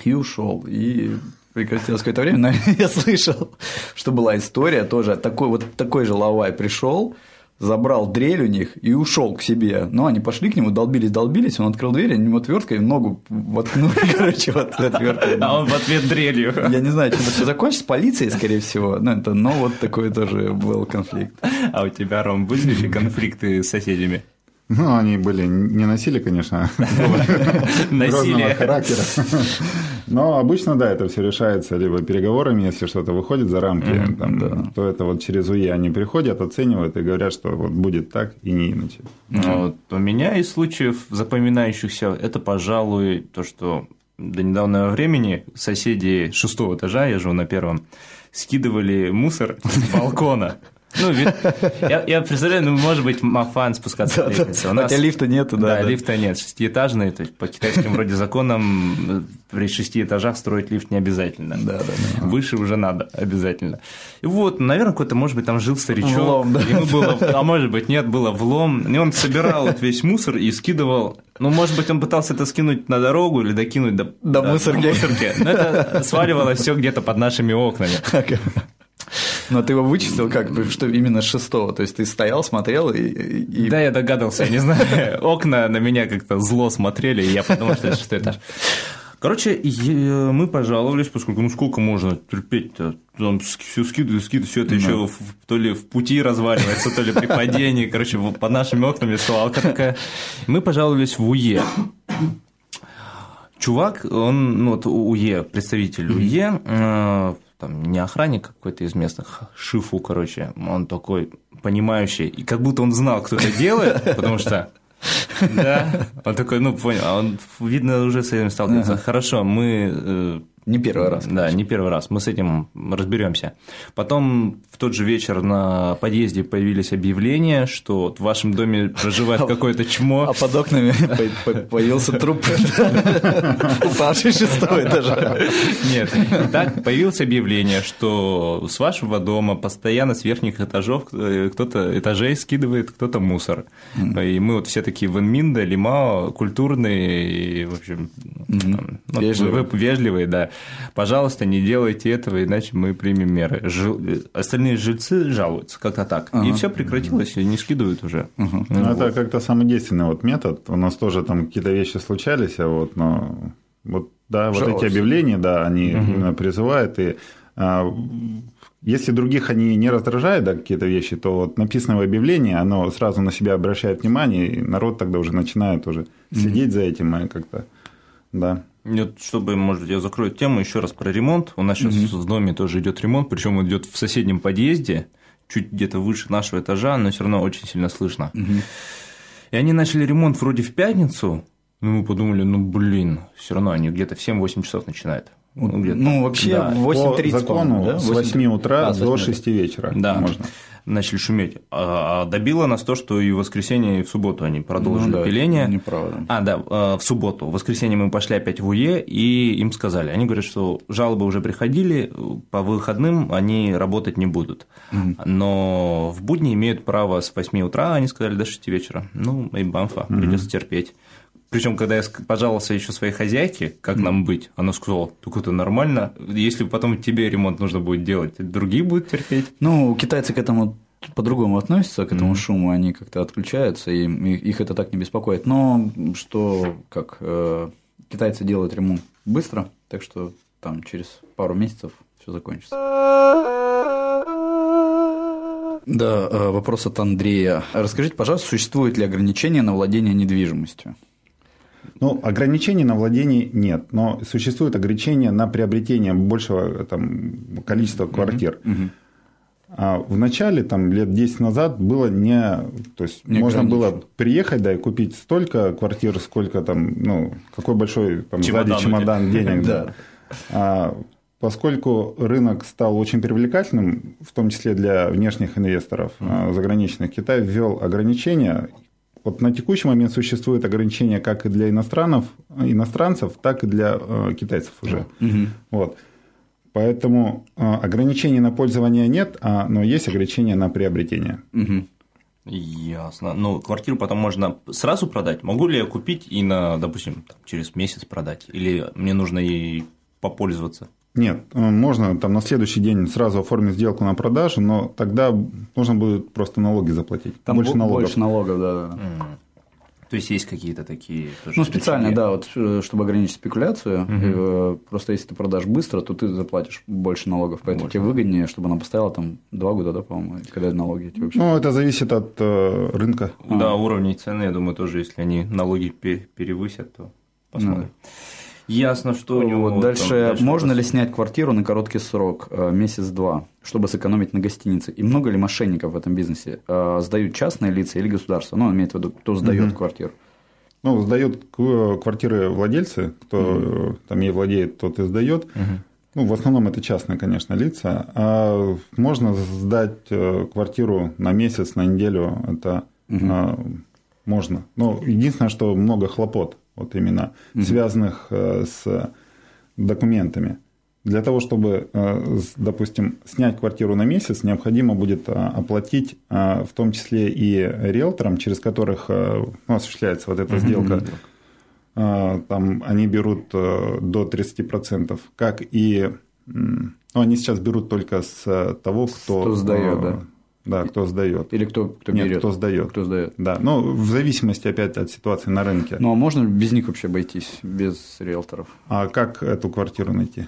и ушел. И прекратилось какое-то время, но *laughs* я слышал, что была история тоже, такой вот такой же лавай пришел, забрал дрель у них и ушел к себе. Ну, они пошли к нему, долбились, долбились, он открыл дверь, они ему отверткой ногу воткнули, *laughs* короче, вот отверткой. А он в ответ дрелью. Я не знаю, чем это все закончится, с полицией, скорее всего. Ну, это, но вот такой тоже был конфликт. А у тебя, Ром, были ли конфликты с соседями? Ну, они были, не носили, конечно, *laughs* грозного характера. Но обычно, да, это все решается либо переговорами, если что-то выходит за рамки, mm-hmm, там, да. то это вот через УЕ они приходят, оценивают и говорят, что вот будет так и не иначе. Mm-hmm. Вот у меня из случаев запоминающихся это, пожалуй, то, что до недавнего времени соседи шестого этажа, я живу на первом, скидывали мусор с балкона. Ну, я, я представляю, ну, может быть, мафан спускаться по лестнице. У нас, Хотя лифта нету, да. Да, да. лифта нет, шестиэтажный, то есть по китайским вроде законам э, при шести этажах строить лифт не обязательно. Да, да, да. Выше уже надо обязательно. И вот, наверное, какой-то, может быть, там жил старичок. Влом, да. Ему было, а может быть, нет, было влом. И он собирал вот весь мусор и скидывал ну, может быть, он пытался это скинуть на дорогу или докинуть до, до, до мусорки. мусорки. Но это сваливалось все где-то под нашими окнами. Но ты его вычислил как бы, что именно с шестого? То есть ты стоял, смотрел и... и... Да, я догадался, не знаю. *laughs* Окна на меня как-то зло смотрели, и я подумал, что это шестой этаж. Короче, мы пожаловались, поскольку ну сколько можно терпеть-то? Там все скидывали, скидывали, все это да. еще то ли в пути разваливается, то ли при падении. Короче, под нашими окнами свалка такая. Мы пожаловались в УЕ. Чувак, он, ну вот УЕ, представитель УЕ, э, там не охранник какой-то из местных, Шифу, короче, он такой понимающий, и как будто он знал, кто это делает, потому что да, он такой, ну, понял, а он, видно, уже с этим сталкивается. Хорошо, мы э, не первый раз. Да, не первый раз. Мы с этим разберемся. Потом в тот же вечер на подъезде появились объявления, что в вашем доме проживает *laughs* какое-то чмо. А под окнами *laughs* появился труп *laughs* упавший шестого этажа. Нет. Так появилось объявление, что с вашего дома постоянно с верхних этажов э, кто-то этажей скидывает кто-то мусор. И мы вот все такие Венминда, Лимао, культурные и, в общем, ну, вежливые, да пожалуйста, не делайте этого, иначе мы примем меры. Жил... Остальные жильцы жалуются как-то так. Ага. И все прекратилось, и не скидывают уже. Угу. Ну, это как-то самый действенный вот метод. У нас тоже там какие-то вещи случались, а вот, но вот да, Жалость. вот эти объявления, да, они угу. именно призывают и а, если других они не раздражают, да, какие-то вещи, то вот написанное объявление, оно сразу на себя обращает внимание, и народ тогда уже начинает уже следить mm за этим и как-то, да. Нет, чтобы, может я закрою тему еще раз про ремонт. У нас сейчас угу. в доме тоже идет ремонт, причем он идет в соседнем подъезде, чуть где-то выше нашего этажа, но все равно очень сильно слышно. Угу. И они начали ремонт вроде в пятницу, но мы подумали, ну блин, все равно они где-то в 7-8 часов начинают. Ну, ну вообще да. 8.30 по закону да? с 8 утра а, до 6 вечера да. можно начали шуметь. А, а добило нас то, что и в воскресенье, и в субботу они продолжили ну, да, пиление. Неправда. А, да, а, в субботу. В воскресенье мы пошли опять в УЕ, и им сказали. Они говорят, что жалобы уже приходили, по выходным они работать не будут. Угу. Но в будни имеют право с 8 утра, они сказали, до 6 вечера. Ну, и бамфа, угу. придется терпеть. Причем, когда я пожаловался еще своей хозяйке, как mm. нам быть, она сказала, только это нормально, если потом тебе ремонт нужно будет делать, другие будут терпеть. Ну, китайцы к этому по-другому относятся к этому mm-hmm. шуму, они как-то отключаются, и их это так не беспокоит. Но что, как э, китайцы делают ремонт быстро, так что там через пару месяцев все закончится. Да, э, вопрос от Андрея. Расскажите, пожалуйста, существует ли ограничение на владение недвижимостью? Ну, ограничений на владение нет, но существует ограничение на приобретение большего там, количества квартир. Mm-hmm. А в начале, там, лет 10 назад, было не... То есть, не можно было приехать, да, и купить столько квартир, сколько там, ну, какой большой там, чемодан сзади чемодан денег. *laughs* Да. А, поскольку рынок стал очень привлекательным, в том числе для внешних инвесторов mm-hmm. заграничных, Китай ввел ограничения. Вот на текущий момент существует ограничения как и для иностранцев, иностранцев так и для э, китайцев уже. Mm-hmm. Вот. Поэтому э, ограничений на пользование нет, а, но есть ограничения на приобретение. Угу. Ясно. Ну, квартиру потом можно сразу продать. Могу ли я купить и на, допустим, там, через месяц продать? Или мне нужно ей попользоваться? Нет, э, можно там на следующий день сразу оформить сделку на продажу, но тогда нужно будет просто налоги заплатить. Там больше налогов. Больше налогов, да, да. То есть есть какие-то такие. Тоже ну, специально, да, вот э, чтобы ограничить спекуляцию. Угу. Просто если ты продашь быстро, то ты заплатишь больше налогов. Поэтому больше. тебе выгоднее, чтобы она постояла там два года, да, по-моему, когда налоги эти вообще. Ну, это зависит от э, рынка. Да, а. уровней цены, я думаю, тоже, если они налоги перевысят, то посмотрим. Ну. Ясно, что у него. Вот дальше, там, дальше можно ли снять квартиру на короткий срок, э, месяц-два, чтобы сэкономить на гостинице? И много ли мошенников в этом бизнесе? Э, сдают частные лица или государство? Ну, он имеет в виду, кто сдает угу. квартиру. Ну, сдают квартиры владельцы, кто угу. там ей владеет, тот и сдает. Угу. Ну, в основном это частные, конечно, лица. А можно сдать квартиру на месяц, на неделю. Это угу. можно. Но единственное, что много хлопот вот именно угу. связанных э, с документами. Для того, чтобы, э, допустим, снять квартиру на месяц, необходимо будет э, оплатить в том числе и риэлторам, через которых ну, осуществляется вот эта сделка. Там они берут до 30%, как и ну, они сейчас берут только с того, кто, кто сдает, да. Да, кто сдает. Или кто, кто Нет, берет. кто сдает. Кто сдает. Да, ну, в зависимости опять от ситуации на рынке. Ну, а можно без них вообще обойтись, без риэлторов? А как эту квартиру найти?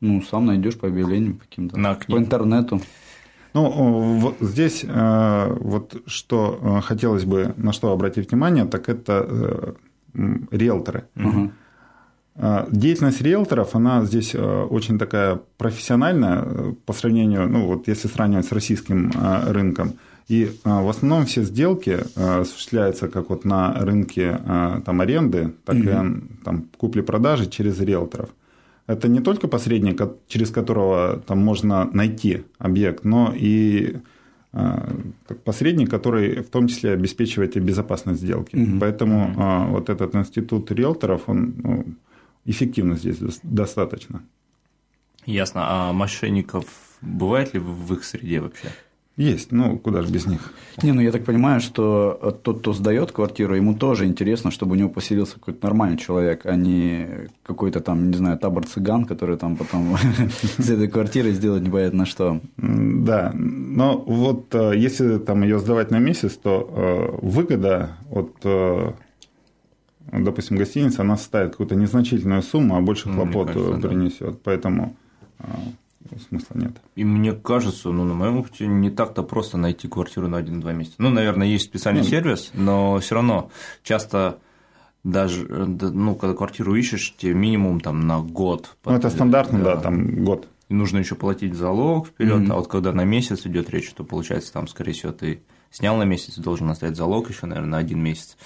Ну, сам найдешь по объявлениям каким-то. На по интернету. Ну, вот здесь э, вот что э, хотелось бы на что обратить внимание, так это э, риэлторы. Угу. А, деятельность риэлторов, она здесь э, очень такая профессиональная э, по сравнению, ну вот если сравнивать с российским э, рынком. И в основном все сделки осуществляются как вот на рынке там, аренды, так и там, купли-продажи через риэлторов. Это не только посредник, через которого там можно найти объект, но и посредник, который в том числе обеспечивает и безопасность сделки. Mm-hmm. Поэтому вот этот институт риэлторов, он ну, эффективно здесь достаточно. Ясно. А мошенников бывает ли в их среде вообще? Есть, ну куда же без них. Не, ну я так понимаю, что тот, кто сдает квартиру, ему тоже интересно, чтобы у него поселился какой-то нормальный человек, а не какой-то там, не знаю, табор цыган, который там потом *laughs* с этой квартирой сделать непонятно что. Да, но вот э, если там ее сдавать на месяц, то э, выгода от э, допустим, гостиница, она составит какую-то незначительную сумму, а больше хлопот кажется, принесет. Да. Поэтому а, смысла нет. И мне кажется, ну, на моем опыте, не так-то просто найти квартиру на 1-2 месяца. Ну, наверное, есть специальный нет. сервис, но все равно часто даже, ну, когда квартиру ищешь, тебе минимум там на год. Ну, это стандартно, да, да там год. И нужно еще платить залог вперед, mm-hmm. а вот когда на месяц идет речь, то получается там, скорее всего, ты снял на месяц, должен оставить залог еще, наверное, на один месяц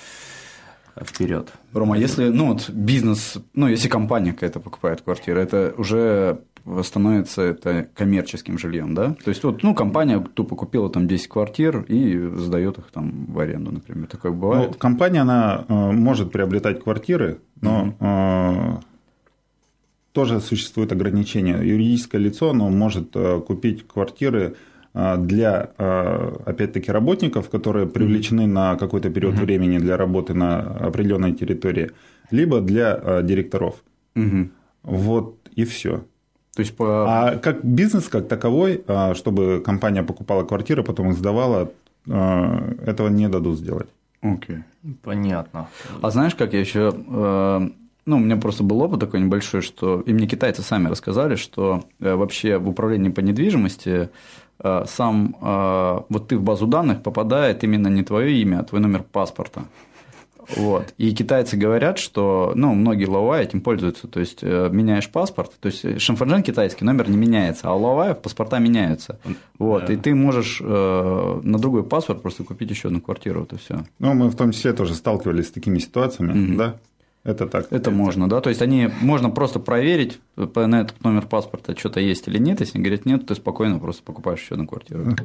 вперед. Рома, если, ну вот бизнес, ну если компания какая-то покупает квартиру, это уже становится это коммерческим жильем, да? То есть вот, ну, компания тупо купила там 10 квартир и сдает их там в аренду, например. Такое бывает. Ну, компания, она э, может приобретать квартиры, но угу. тоже существует ограничение. Юридическое лицо, оно может э, купить квартиры а, для, а, опять-таки, работников, которые привлечены на какой-то период угу. времени для работы на определенной территории, либо для а, директоров. Угу. Вот и все. То есть по... А как бизнес как таковой, а, чтобы компания покупала квартиры, потом их сдавала, а, этого не дадут сделать. Окей. Понятно. А знаешь, как я еще... э, Ну, у меня просто был опыт такой небольшой, что... И мне китайцы сами рассказали, что э, вообще в управлении по недвижимости сам... э, Вот ты в базу данных попадает именно не твое имя, а твой номер паспорта. Вот. И китайцы говорят, что, ну, многие лавай этим пользуются. То есть, э, меняешь паспорт, то есть, э, шамфанжен китайский номер не меняется, а у лаваев паспорта меняются. Вот. Да. И ты можешь э, на другой паспорт просто купить еще одну квартиру, это все. Ну, мы в том числе тоже сталкивались с такими ситуациями, Мгм. да? Это так. Это можно, да? То есть, они можно просто проверить на этот номер паспорта, что-то есть или нет. Если говорят нет, ты спокойно просто покупаешь еще одну квартиру.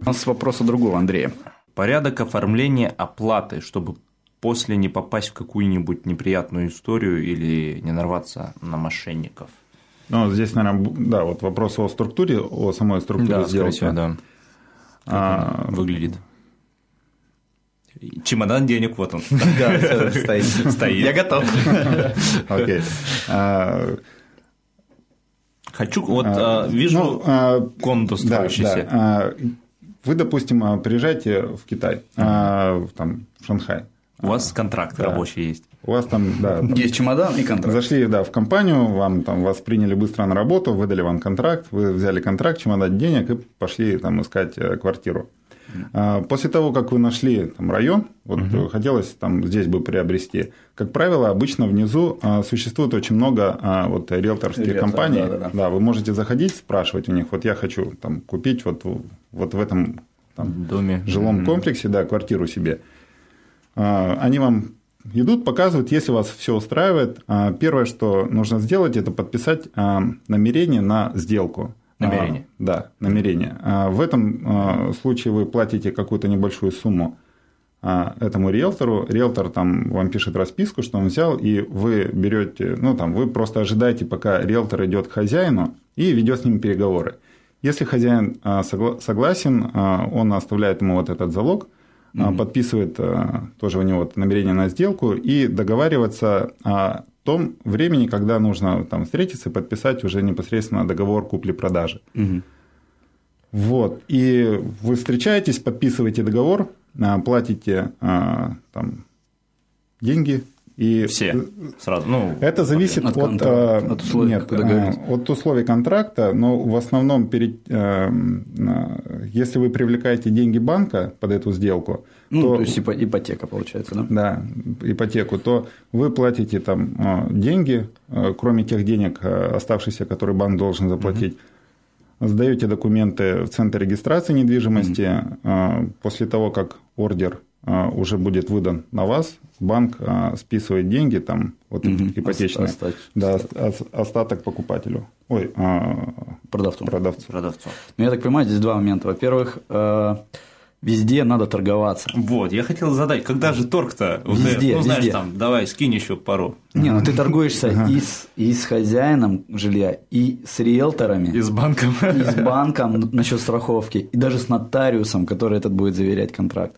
У нас вопрос от другого Андрея. Порядок оформления оплаты, чтобы после не попасть в какую-нибудь неприятную историю или не нарваться на мошенников. Ну, здесь, наверное, да, вот вопрос о структуре, о самой структуре Да, сделки. всего, да. Как А, выглядит. Чемодан денег, вот он. *laughs* Да, *laughs* стоит. Стоит. Я готов. *laughs* Окей. А, Хочу, вот а, а, вижу ну, Да, да. А, Вы, допустим, приезжаете в Китай, в- там, в Шанхай. У вас контракт Да. рабочий есть. У вас там, да, там Есть чемодан и контракт. Зашли, да, в компанию, вам там вас приняли быстро на работу, выдали вам контракт, вы взяли контракт, чемодан денег и пошли там искать э, квартиру. А, После того, как вы нашли там район, вот э, хотелось там здесь бы приобрести, как правило, обычно внизу а, существует очень много а, вот риэлторских Риэлторов, компаний. да-да-да. вы можете заходить, спрашивать у них, вот я хочу там купить вот, вот в этом там, доме. жилом Мгм. комплексе, да, квартиру себе. Они вам идут, показывают, если вас все устраивает. Первое, что нужно сделать, это подписать намерение на сделку. Намерение. А, Да, намерение. А, В этом а, случае вы платите какую-то небольшую сумму а, этому риэлтору. Риэлтор там вам пишет расписку, что он взял, и вы берете, ну там, вы просто ожидаете, пока риэлтор идет к хозяину и ведет с ним переговоры. Если хозяин а, согла- согласен, а, он оставляет ему вот этот залог, а, подписывает а, тоже у него вот намерение на сделку и договариваться о том времени, когда нужно там встретиться и подписать уже непосредственно договор купли-продажи. Мгм. Вот. И вы встречаетесь, подписываете договор, а, платите а, там, деньги. И Все сразу. Ну, это зависит От от, а, от условий, нет, от условий контракта, но в основном, перед, если вы привлекаете деньги банка под эту сделку, Ну, то, то есть ипо- ипотека получается, да? да, ипотеку, то вы платите там а, деньги, а, кроме тех денег, а, оставшихся, которые банк должен заплатить. Сдаете документы в центр регистрации недвижимости. А, После того, как ордер уже будет выдан на вас, банк списывает деньги, там, вот Мгм. ипотечные, Оста- остаток. да, ост- ос- остаток покупателю. Ой, Продавцу. продавцу. продавцу. Ну, я так понимаю, здесь два момента. Во-первых, э, везде надо торговаться. Вот, я хотел задать, когда же торг-то? Вот, Везде, ну, знаешь, везде. там, давай, скинь еще пару. Не, ну ты торгуешься и с, и с хозяином жилья, и с риэлторами, И с банком. и с банком *laughs* насчет страховки, и даже с нотариусом, который этот будет заверять контракт.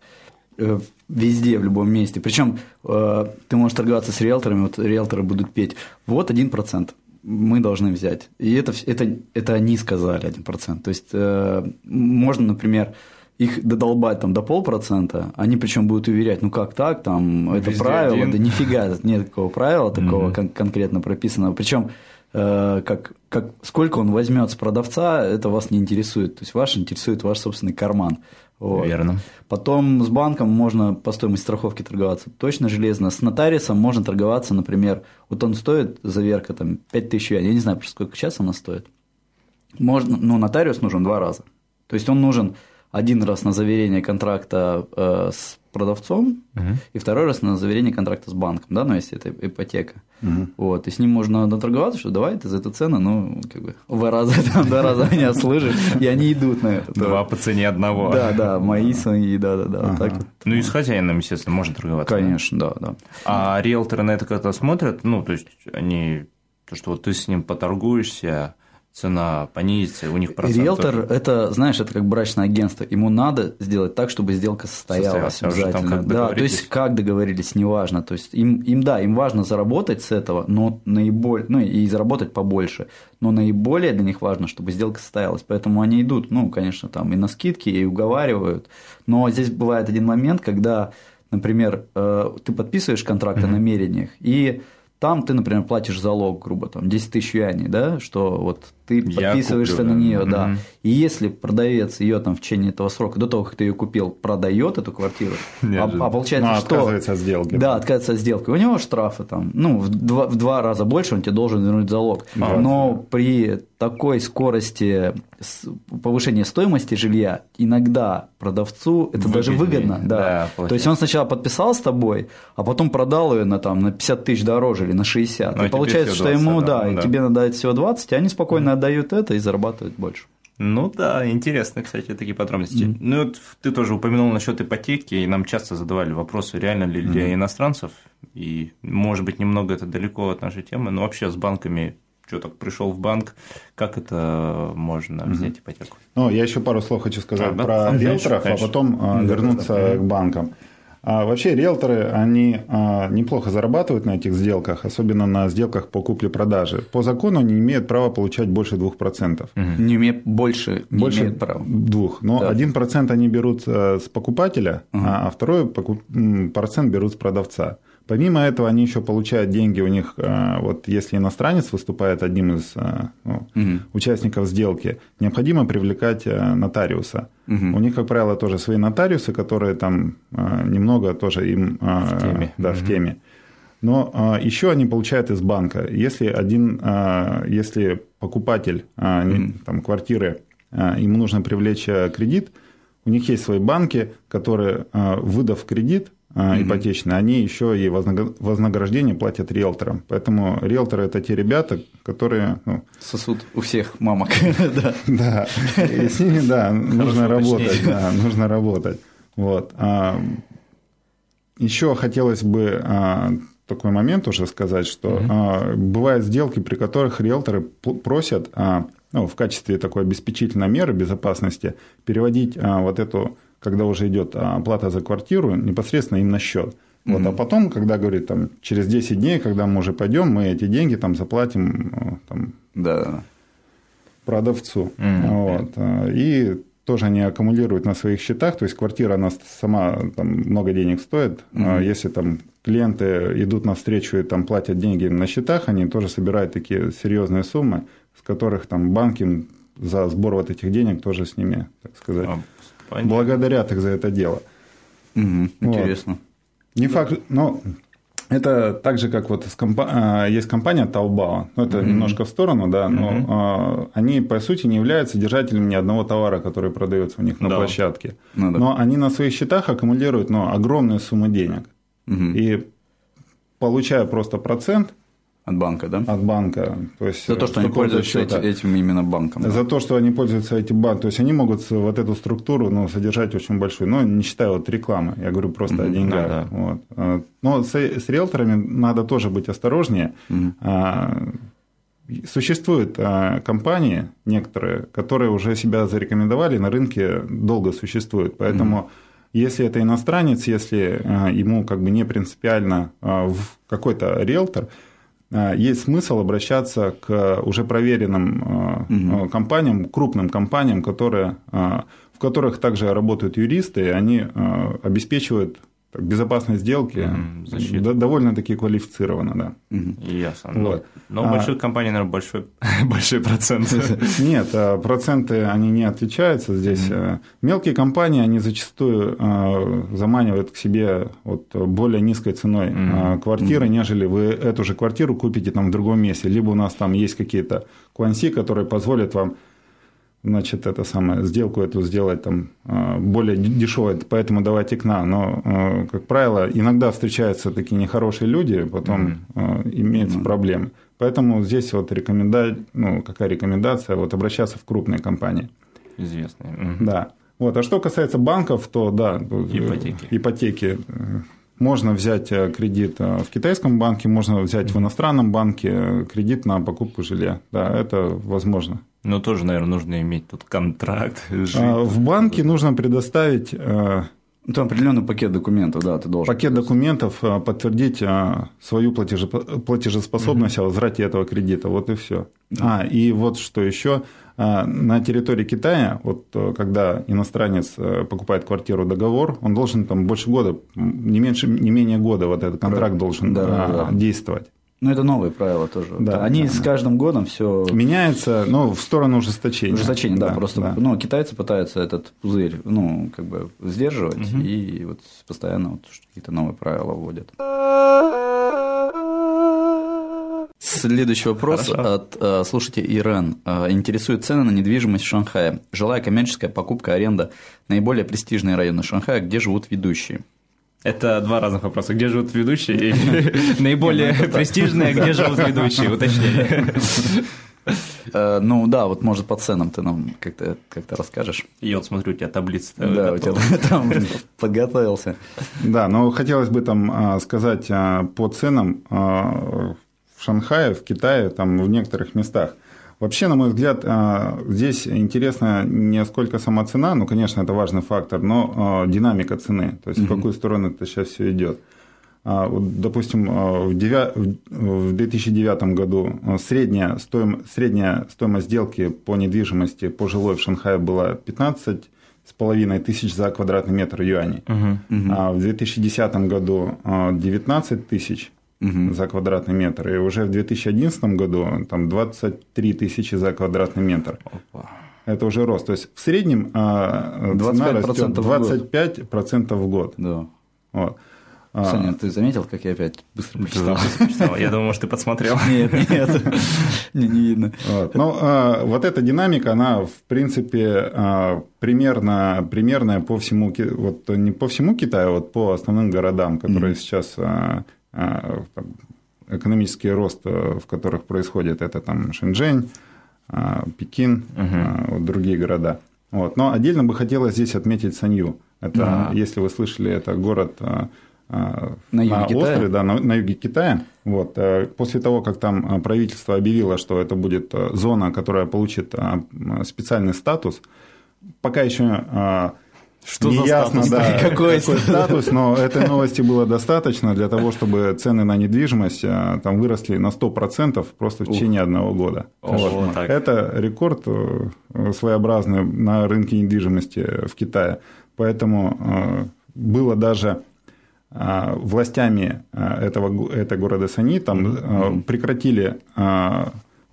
Э, Везде, в любом месте. Причем ты можешь торговаться с риэлторами, вот риэлторы будут петь. Вот 1% мы должны взять. И это, это, это они сказали 1%. То есть э, можно, например, их додолбать там до полпроцента, они причем будут уверять, ну как так, там это Везде правило, один. да нифига, нет такого правила, такого Мгм. кон- конкретно прописанного. Причем э, как, как, сколько он возьмет с продавца, это вас не интересует. То есть ваш интересует ваш собственный карман. Вот. Верно. Потом с банком можно по стоимости страховки торговаться точно железно. С нотариусом можно торговаться, например, вот он стоит, заверка там 5000 юаней, я не знаю, сколько сейчас она стоит. Можно, ну, нотариус нужен два раза. То есть он нужен один раз на заверение контракта э, с продавцом, и второй раз на заверение контракта с банком, да, ну, если это ипотека. Вот, и с ним можно доторговаться, что давай ты за эту цену, ну, как бы, два раза, *laughs* там, два раза меня слышишь, и они идут на это. Два по цене одного. Да, да, мои свои, да, да, да, так вот. Ну и с хозяином, естественно, можно торговаться. Конечно, да, да. А риэлторы на это как-то смотрят? Ну, то есть они, то, что вот ты с ним поторгуешься, цена понизится, у них процент Риэлтор тоже... – это, знаешь, это как брачное агентство. Ему надо сделать так, чтобы сделка состоялась, состоялась обязательно. Там, да, то есть, как договорились, неважно. То есть, им, им, да, им важно заработать с этого, но наиболее, ну, и заработать побольше. Но наиболее для них важно, чтобы сделка состоялась. Поэтому они идут, ну, конечно, там и на скидки, и уговаривают. Но здесь бывает один момент, когда, например, э, ты подписываешь контракт mm-hmm. о намерениях, и там ты, например, платишь залог, грубо, там, 10 тысяч юаней, да, что вот ты подписываешься куплю, на нее, да. да. И если продавец ее там в течение этого срока, до того, как ты ее купил, продает эту квартиру, а, а получается, ну, что. Отказывается от сделки. Да, отказывается от сделки. У него штрафы там, ну, в два, в два раза больше он тебе должен вернуть залог. 20. Но при такой скорости повышения стоимости жилья иногда продавцу это Выгоднее. даже выгодно. Да. да То есть он сначала подписал с тобой, а потом продал ее на, там, на 50 тысяч дороже или на 60. Ну, и получается, 20, что ему, да, да, ну, тебе надо всего 20, и они спокойно отдают это и зарабатывают больше. Ну да, интересно, кстати, такие подробности. Mm-hmm. Ну вот ты тоже упомянул насчет ипотеки, и нам часто задавали вопросы, реально ли для mm-hmm. иностранцев, и может быть немного это далеко от нашей темы, но вообще с банками что так пришел в банк, как это можно взять mm-hmm. ипотеку? Ну, я еще пару слов хочу сказать а, про да? риэлторов, а потом mm-hmm. вернуться mm-hmm. к банкам. А вообще риэлторы, они а, неплохо зарабатывают на этих сделках, особенно на сделках по купле-продаже. По закону они имеют право получать больше 2%. Угу. Не имеют больше, не больше имеют права. Двух. Но да. 1% они берут э, с покупателя, угу. а второй процент берут с продавца. Помимо этого, они еще получают деньги у них, э, вот если иностранец выступает одним из э, ну, угу. участников сделки, необходимо привлекать э, нотариуса. Угу. У них, как правило, тоже свои нотариусы, которые там немного тоже им в теме. Да, угу. в теме. Но еще они получают из банка. Если один, если покупатель угу. там, квартиры, ему нужно привлечь кредит, у них есть свои банки, которые, выдав кредит, mm-hmm. ипотечные, они еще и вознаграждение платят риэлторам. Поэтому риэлторы – это те ребята, которые… Ну, Сосуд у всех мамок. *laughs* Да, и с ними, да, нужно работать. Да, нужно работать. Вот. А, еще хотелось бы а, такой момент уже сказать, что mm-hmm. бывают сделки, при которых риэлторы просят ну, в качестве такой обеспечительной меры безопасности переводить вот эту когда уже идет оплата за квартиру, непосредственно им на счет. Вот, mm-hmm. А потом, когда говорит, там, через 10 дней, когда мы уже пойдем, мы эти деньги там заплатим э, там, да. продавцу. Mm-hmm. Вот. Э, и тоже они аккумулируют на своих счетах, то есть квартира она сама там, много денег стоит. Mm-hmm. Если там клиенты идут навстречу и там платят деньги на счетах, они тоже собирают такие серьезные суммы, с которых там банки за сбор вот этих денег тоже с ними, так сказать. Понятно. благодарят их за это дело. Угу, интересно. Вот. Не факт, но это так же, как вот компа... А, есть компания Taobao, ну, это mm немножко в сторону, да, но mm они, по сути, не являются держателями ни одного товара, который продается у них на да. площадке. Ну, да. Но они на своих счетах аккумулируют ну, огромные суммы денег. mm И получая просто процент, от банка, да? От банка. То есть, За то, что они пользуются этим, этим именно банком. Да? За то, что они пользуются этим банком. То есть они могут вот эту структуру ну, содержать очень большую. Но не считая вот рекламы. Я говорю просто mm-hmm, о деньгах. Да, да. Вот. А, но с, с риэлторами надо тоже быть осторожнее. Mm-hmm. Существуют а, компании некоторые, которые уже себя зарекомендовали, на рынке долго существуют. Поэтому mm-hmm. Если это иностранец, если ему как бы не принципиально в какой-то риэлтор, а, есть смысл обращаться к уже проверенным угу. компаниям, крупным компаниям, которые, в которых также работают юристы, и они обеспечивают безопасность сделки угу, довольно-таки квалифицирована, да. Ясно. Вот. Но, но а, больших компаний, наверное, большой, *laughs* большой процент. *laughs* Нет, а проценты, они не отличаются здесь. Угу. Мелкие компании, они зачастую а, заманивают к себе вот более низкой ценой угу. квартиры, угу. нежели вы эту же квартиру купите там в другом месте. Либо у нас там есть какие-то кванси, которые позволят вам значит, это самое, сделку эту сделать там а, более дешевой, поэтому давайте к нам. Но, а, как правило, иногда встречаются такие нехорошие люди, потом mm-hmm. имеются mm-hmm. проблемы. Поэтому здесь вот рекоменда... ну, какая рекомендация, вот обращаться в крупные компании. Известные. Mm-hmm. Да. Вот. А что касается банков, то да, ипотеки. ипотеки можно взять кредит в китайском банке, можно взять в иностранном банке кредит на покупку жилья. Да, это возможно. Но тоже, наверное, нужно иметь тут контракт. *laughs* Жить. В банке нужно предоставить это определенный пакет документов, да, ты должен. Пакет документов а, подтвердить а, свою платежеспособность угу. о возврате этого кредита. Вот и все. А, и вот что еще. А, на территории Китая, вот когда иностранец покупает квартиру договор, он должен там больше года, не меньше, не менее года вот этот контракт должен да, да. действовать. Ну, это новые правила тоже. Да, Они да, с каждым годом все меняется, но в сторону ужесточения. Ужесточения, да, да просто. Да. Ну, китайцы пытаются этот пузырь, ну, как бы сдерживать, угу. и вот постоянно вот какие-то новые правила вводят. Следующий вопрос Хорошо. от э, слушайте Ирен. Э, интересует цены на недвижимость в Шанхае. Жилая коммерческая покупка, аренда. Наиболее престижные районы Шанхая, где живут ведущие. Это два разных вопроса. Где живут ведущие? И *laughs* наиболее ну, престижные, где живут ведущие? Уточнение. Э, ну да, вот может по ценам ты нам как-то как расскажешь. Я вот смотрю, у тебя таблица. Да, у тебя *laughs* там подготовился. Да, но хотелось бы там а, сказать а, по ценам а, в Шанхае, в Китае, там в некоторых местах. Вообще, на мой взгляд, а, здесь интересно не сколько сама цена, ну, конечно, это важный фактор, но а, динамика цены, то есть угу. в какую сторону это сейчас все идет. А, допустим, в 2009 году средняя, стоим, средняя стоимость сделки по недвижимости по жилой в Шанхае была 15 с половиной тысяч за квадратный метр юаней, угу. а в 2010 году 19 тысяч угу. за квадратный метр. И уже в 2011 году там 23 тысячи за квадратный метр. Опа. Это уже рост. То есть в среднем 25% а, цена растет 25% процентов в год. Да. Вот. А. Саня, ты заметил, как я опять быстро прочитал? *laughs* Я думал, что ты подсмотрел. Нет, нет, *laughs* не, не видно. Вот. Но а, вот эта динамика, она, в принципе, а, примерно, примерная по всему, вот не по всему Китаю, а вот по основным городам, которые mm-hmm. сейчас а, а, экономический рост, э, в которых происходит, это там Шэньчжэнь, а, Пекин, угу. вот другие города. Вот. Но отдельно бы хотелось здесь отметить Санью. Это, да. если вы слышали, это город на, юге на острове, да, на, на юге Китая. Вот. Э, после того, как там правительство объявило, что это будет зона, которая получит специальный статус, пока еще что не за ясно, статус? Да, *laughs* какой, какой статус, но этой новости было достаточно для того, чтобы цены на недвижимость э, там выросли на 100% просто в течение Ух. одного года. О, вот. Это рекорд э, своеобразный на рынке недвижимости в Китае. Поэтому э, было даже властями этого, этого города Сани там mm-hmm. прекратили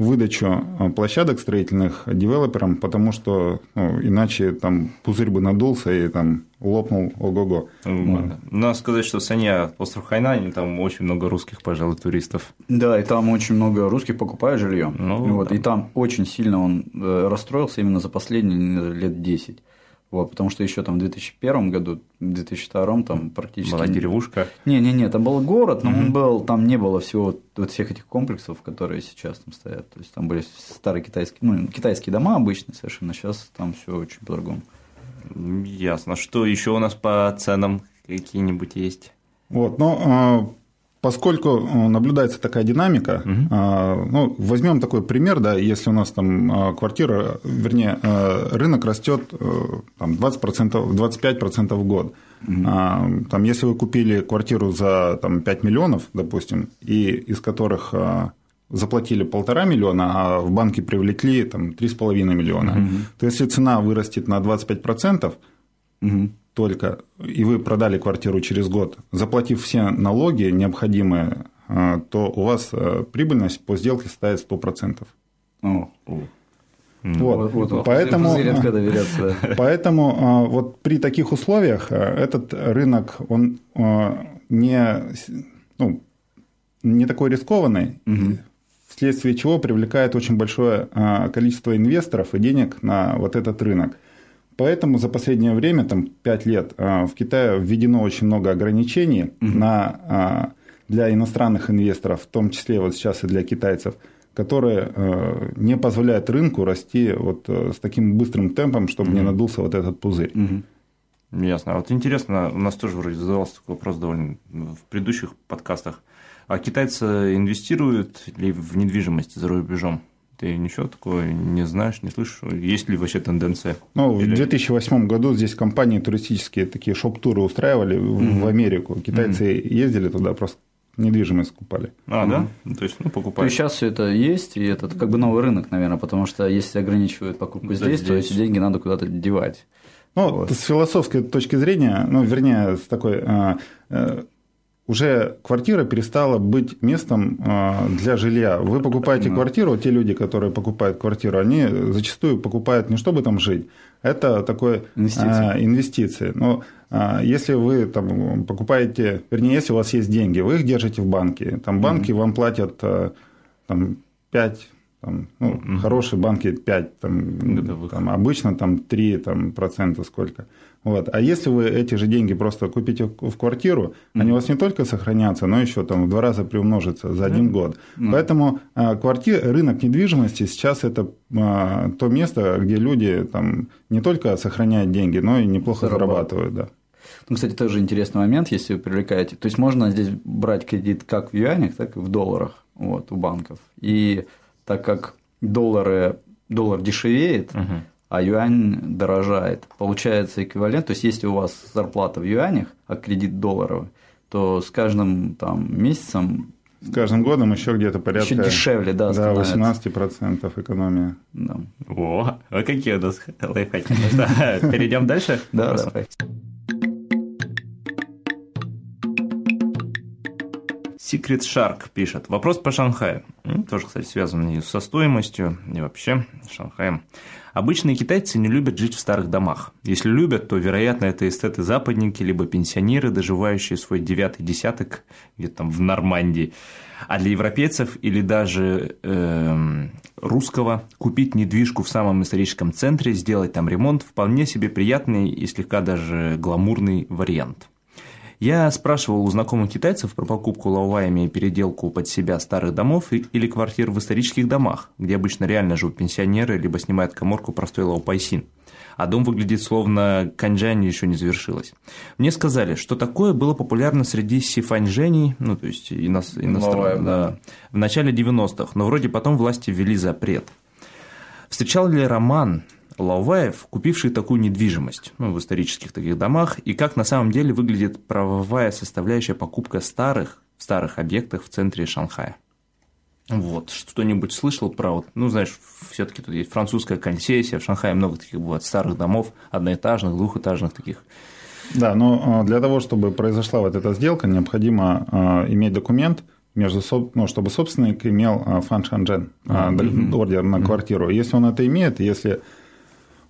выдачу э, площадок строительных девелоперам, потому что ну, иначе там пузырь бы надулся и там лопнул ого-го. Ну, надо сказать, что Саня, остров Хайнань, там очень много русских, пожалуй, туристов. Да, и там очень много русских покупают жилье. Ну, вот, да. И там очень сильно он э, расстроился именно за последние лет 10. Вот, потому что еще там в 2001 году, в 2002 там практически... Была деревушка? Не-не-не, там был город, но угу. он был, там не было всего вот всех этих комплексов, которые сейчас там стоят. То есть там были старые китайские, ну, китайские дома обычные совершенно, сейчас там все очень по-другому. Ясно. Что еще у нас по ценам какие-нибудь есть? Вот, ну, Поскольку э, наблюдается такая динамика, угу. ну, возьмем такой пример, да, если у нас там а, квартира, вернее, э, рынок растет там, 20%, 25% в год. Угу. Там, если вы купили квартиру за там, 5 миллионов, допустим, и из которых заплатили полтора миллиона, а в банке привлекли там, 3,5 миллиона, угу. то если цена вырастет на 25%, угу только, и вы продали квартиру через год, заплатив все налоги необходимые, а, то у вас а, прибыльность по сделке составит 100%. О, о. Вот, вот, вот, поэтому, *laughs* поэтому вот при таких условиях этот рынок, он не, ну, не такой рискованный, угу. вследствие чего привлекает очень большое количество инвесторов и денег на вот этот рынок. Поэтому за последнее время, там 5 лет, а, в Китае введено очень много ограничений угу. на, а, для иностранных инвесторов, в том числе вот сейчас и для китайцев, которые а, не позволяют рынку расти вот с таким быстрым темпом, чтобы угу. не надулся вот этот пузырь. Угу. Ясно. А вот интересно, у нас тоже вроде задавался такой вопрос довольно в предыдущих подкастах. А китайцы инвестируют ли в недвижимость за рубежом? Ты ничего такого не знаешь, не слышишь? Есть ли вообще тенденция? Ну, Или... в 2008 году здесь компании туристические такие шоп-туры устраивали mm-hmm. в Америку. Китайцы mm-hmm. ездили туда, просто недвижимость скупали. А, mm-hmm. да? То есть, ну, покупают. То сейчас все это есть, и это как бы новый рынок, наверное, потому что если ограничивают покупку да, здесь, здесь, то эти деньги надо куда-то девать. Ну, вот. с философской точки зрения, ну, вернее, с такой а, э, уже квартира перестала быть местом а, для жилья. Вы покупаете да. квартиру, те люди, которые покупают квартиру, они зачастую покупают не чтобы там жить, это такое инвестиции. А, инвестиции. Но а, если вы там покупаете, вернее, если у вас есть деньги, вы их держите в банке, там банки mm-hmm. вам платят там, 5 там, ну, mm-hmm. хорошие банки 5, там, там, обычно там 3 там, процента сколько. Вот. А если вы эти же деньги просто купите в квартиру, mm-hmm. они у вас не только сохранятся, но еще там в два раза приумножатся за один mm-hmm. год. Mm-hmm. Поэтому а, квартир, рынок недвижимости сейчас это а, то место, где люди там не только сохраняют деньги, но и неплохо зарабатывают. Да. Ну, кстати, тоже интересный момент, если вы привлекаете. То есть можно здесь брать кредит как в юанях, так и в долларах вот, у банков. И так как доллары, доллар дешевеет, угу. А юань дорожает, получается эквивалент. То есть, если у вас зарплата в юанях, а кредит долларовый, то с каждым там, месяцем с каждым годом еще где-то порядка... Еще дешевле, да, Да, 18% экономия. Да. О, а какие у нас лайфхаки. *laughs* Перейдем дальше? Да, давай. Secret Shark пишет. Вопрос по Шанхаю. Тоже, кстати, связан и со стоимостью, и вообще с Шанхаем. Обычные китайцы не любят жить в старых домах. Если любят, то, вероятно, это эстеты-западники, либо пенсионеры, доживающие свой девятый десяток где-то там в Нормандии. А для европейцев или даже э, русского купить недвижку в самом историческом центре, сделать там ремонт – вполне себе приятный и слегка даже гламурный вариант. Я спрашивал у знакомых китайцев про покупку лаоваями и переделку под себя старых домов или квартир в исторических домах, где обычно реально живут пенсионеры, либо снимают коморку простой лаопайсин. А дом выглядит словно канджань еще не завершилась. Мне сказали, что такое было популярно среди сифаньжений, ну, то есть ино- иностранных, да, в начале 90-х, но вроде потом власти ввели запрет. Встречал ли Роман Лауваев, купивший такую недвижимость ну, в исторических таких домах, и как на самом деле выглядит правовая составляющая покупка старых, старых объектов в центре Шанхая. Вот, что-нибудь слышал про вот, ну, знаешь, все-таки тут есть французская концессия, в Шанхае много таких бывает старых домов, одноэтажных, двухэтажных таких. Да, но а, для того, чтобы произошла вот эта сделка, необходимо а, иметь документ, между, ну, чтобы собственник имел а, фан шанжен, mm-hmm. ордер на квартиру. Если он это имеет, если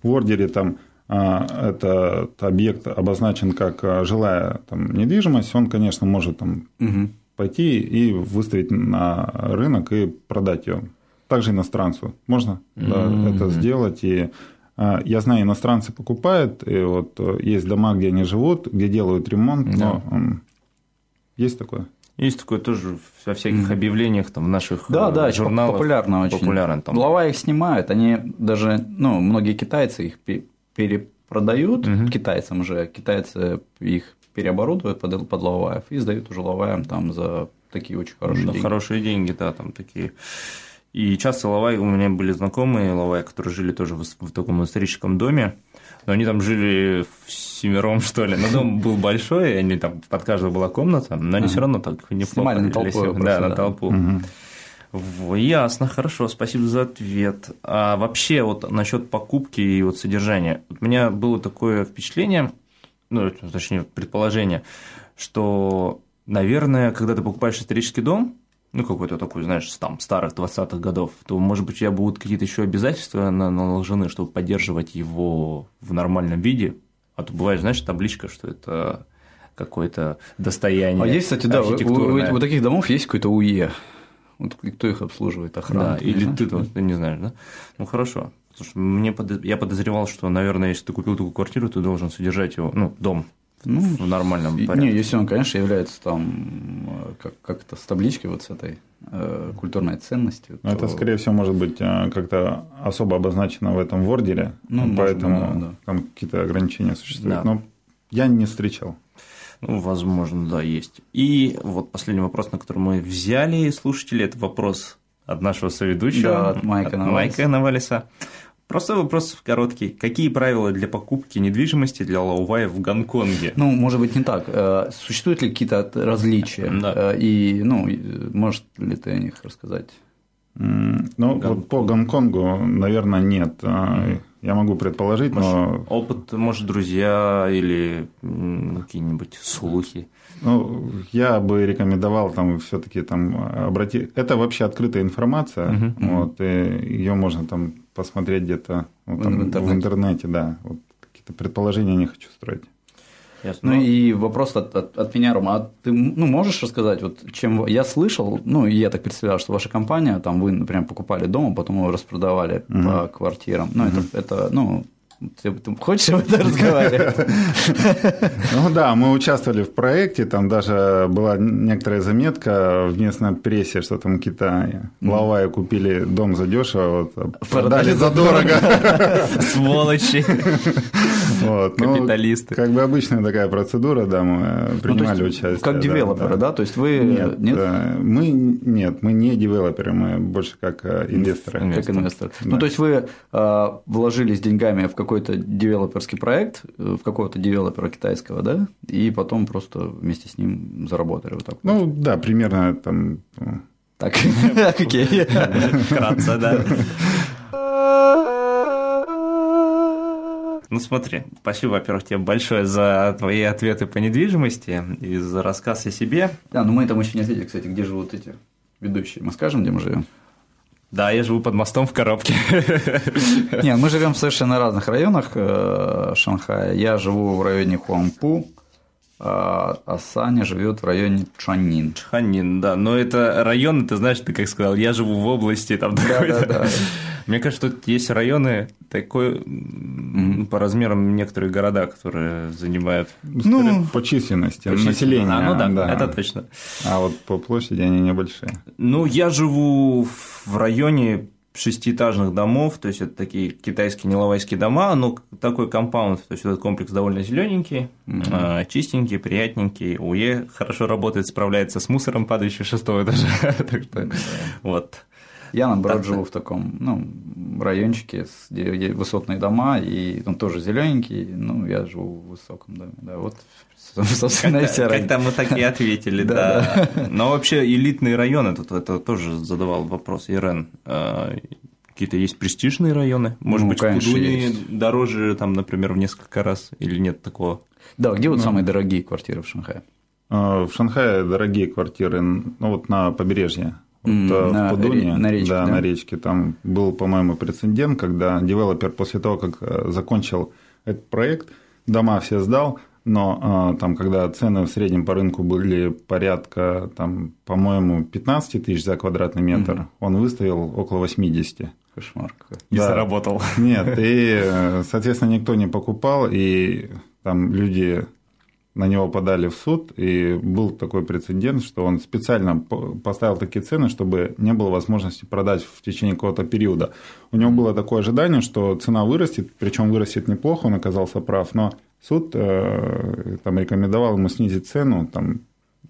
в ордере там а, этот объект обозначен как а, жилая там, недвижимость, он, конечно, может там, угу. пойти и выставить на рынок и продать ее. Также иностранцу можно угу. да, это сделать. И а, я знаю, иностранцы покупают, и вот э, есть дома, где они живут, где делают ремонт, да. но есть такое. Есть такое тоже во всяких mm. объявлениях там в наших да, э, да, журналах. Популярно очень. Популярен там. Глава их снимают, они даже, ну, многие китайцы их перепродают mm-hmm. китайцам же, китайцы их переоборудуют под, под лаваев и сдают уже лаваям там за такие очень хорошие деньги. Хорошие деньги, да, там такие. И часто лавай, у меня были знакомые лавай, которые жили тоже в, в таком историческом доме, но они там жили в семером, что ли. Но дом был большой, они там под каждого была комната, но они все равно так неплохо Снимали на толпу. Да, на толпу. Ясно, хорошо, спасибо за ответ. А вообще вот насчет покупки и вот содержания. У меня было такое впечатление, ну, точнее, предположение, что, наверное, когда ты покупаешь исторический дом, ну, какой-то такой, знаешь, там, старых 20-х годов, то, может быть, у тебя будут какие-то еще обязательства наложены, чтобы поддерживать его в нормальном виде. А то бывает, знаешь, табличка, что это какое-то достояние. А есть, кстати, да, у, у, у таких домов есть какой-то УЕ. Вот кто их обслуживает? Охрана? Да, или ты, ты не знаешь, да? Ну, хорошо. Потому что мне под... я подозревал, что, наверное, если ты купил такую квартиру, ты должен содержать его, ну, дом ну, в нормальном порядке. Не, если он, конечно, является там э, как, как то с табличкой вот с этой э, культурной ценностью. То... Это, скорее всего, может быть э, как-то особо обозначено в этом вордере, ну, поэтому да, да. там какие-то ограничения существуют. Да. Но Я не встречал. Ну, возможно, да, есть. И вот последний вопрос, на который мы взяли слушатели, это вопрос от нашего соведущего, да, от Майка, от Майка Навалиса. Просто вопрос короткий. Какие правила для покупки недвижимости для Лаувая в Гонконге? Ну, может быть, не так. Э, существуют ли какие-то различия? Да. Э, и, ну, можешь ли ты о них рассказать? Ну, Гонконг. вот по Гонконгу, наверное, нет. Mm-hmm. Я могу предположить, может, но... Опыт, может, друзья или какие-нибудь слухи? Ну, я бы рекомендовал там все-таки там обратить. Это вообще открытая информация, uh-huh. вот, и ее можно там посмотреть где-то вот, там, в, интернете. в интернете, да. Вот, какие-то предположения не хочу строить. Ясно. Ну и вопрос от, от, от меня, Рома, а ты ну, можешь рассказать, вот чем я слышал, ну я так представляю, что ваша компания, там вы, например, покупали дом, а потом его распродавали угу. по квартирам. Ну, угу. это, это, ну, ты, ты хочешь об этом разговаривать? *laughs* Ну да, мы участвовали в проекте, там даже была некоторая заметка в местной прессе, что там Китай, Лавая купили дом за дешево, вот, продали за дорого. *laughs* Сволочи. Вот, ну, Капиталисты. Как бы обычная такая процедура, да, мы ну, принимали участие. Как девелоперы, да, То есть вы нет? Нет, мы нет, мы не девелоперы, мы больше как э, инвесторы. Как инвесторы. Ну, то есть вы э, вложились деньгами в какой какой-то девелоперский проект, э, в какого-то девелопера китайского, да, и потом просто вместе с ним заработали вот так Ну, вот. да, примерно там... Ну. Так, *laughs* окей. Вкратце, да. *laughs* Ну смотри, спасибо, во-первых, тебе большое за твои ответы по недвижимости и за рассказ о себе. Да, но мы там еще не ответили, кстати, где живут эти ведущие. Мы скажем, где мы живем? Да, я живу под мостом в коробке. Нет, мы живем в совершенно разных районах э, Шанхая. Я живу в районе Хуанпу, а, а Саня живет в районе Чаннин. Чаннин, да. Но это район, ты знаешь, ты как сказал, я живу в области там да, да, да. *laughs* Мне кажется, тут есть районы такой mm-hmm. по размерам некоторые города, которые занимают ну, по численности, по населения. А, ну да, да, это точно. А вот по площади они небольшие. Ну, я живу в районе шестиэтажных домов, то есть это такие китайские неловайские дома, но такой компаунд, то есть этот комплекс довольно зелененький, mm-hmm. чистенький, приятненький, УЕ хорошо работает, справляется с мусором, падающим шестого этажа, *laughs* так что вот. Я, наоборот, так, живу в таком ну, райончике, где высотные дома, и он тоже зелененький, ну, я живу в высоком доме. Да, вот, *laughs* собственно, как, вся Как-то мы так и ответили, *laughs* да. Но вообще элитные районы, тут это тоже задавал вопрос Ирен. А, какие-то есть престижные районы? Может ну, быть, в Кудуне дороже, там, например, в несколько раз, или нет такого? Да, где вот ну. самые дорогие квартиры в Шанхае? А, в Шанхае дорогие квартиры, ну вот на побережье. Вот, mm, в на, Пудуне, на речке, да, да, на речке. Там был, по-моему, прецедент, когда девелопер после того, как э, закончил этот проект, дома все сдал, но э, там, когда цены в среднем по рынку были порядка, там, по-моему, 15 тысяч за квадратный метр, mm он выставил около 80. Кошмар какой. Да. заработал. Нет, и, соответственно, никто не покупал, и там люди на него подали в суд, и был такой прецедент, что он специально поставил такие цены, чтобы не было возможности продать в течение какого-то периода. У него было такое ожидание, что цена вырастет, причем вырастет неплохо, он оказался прав, но суд э, там, рекомендовал ему снизить цену там,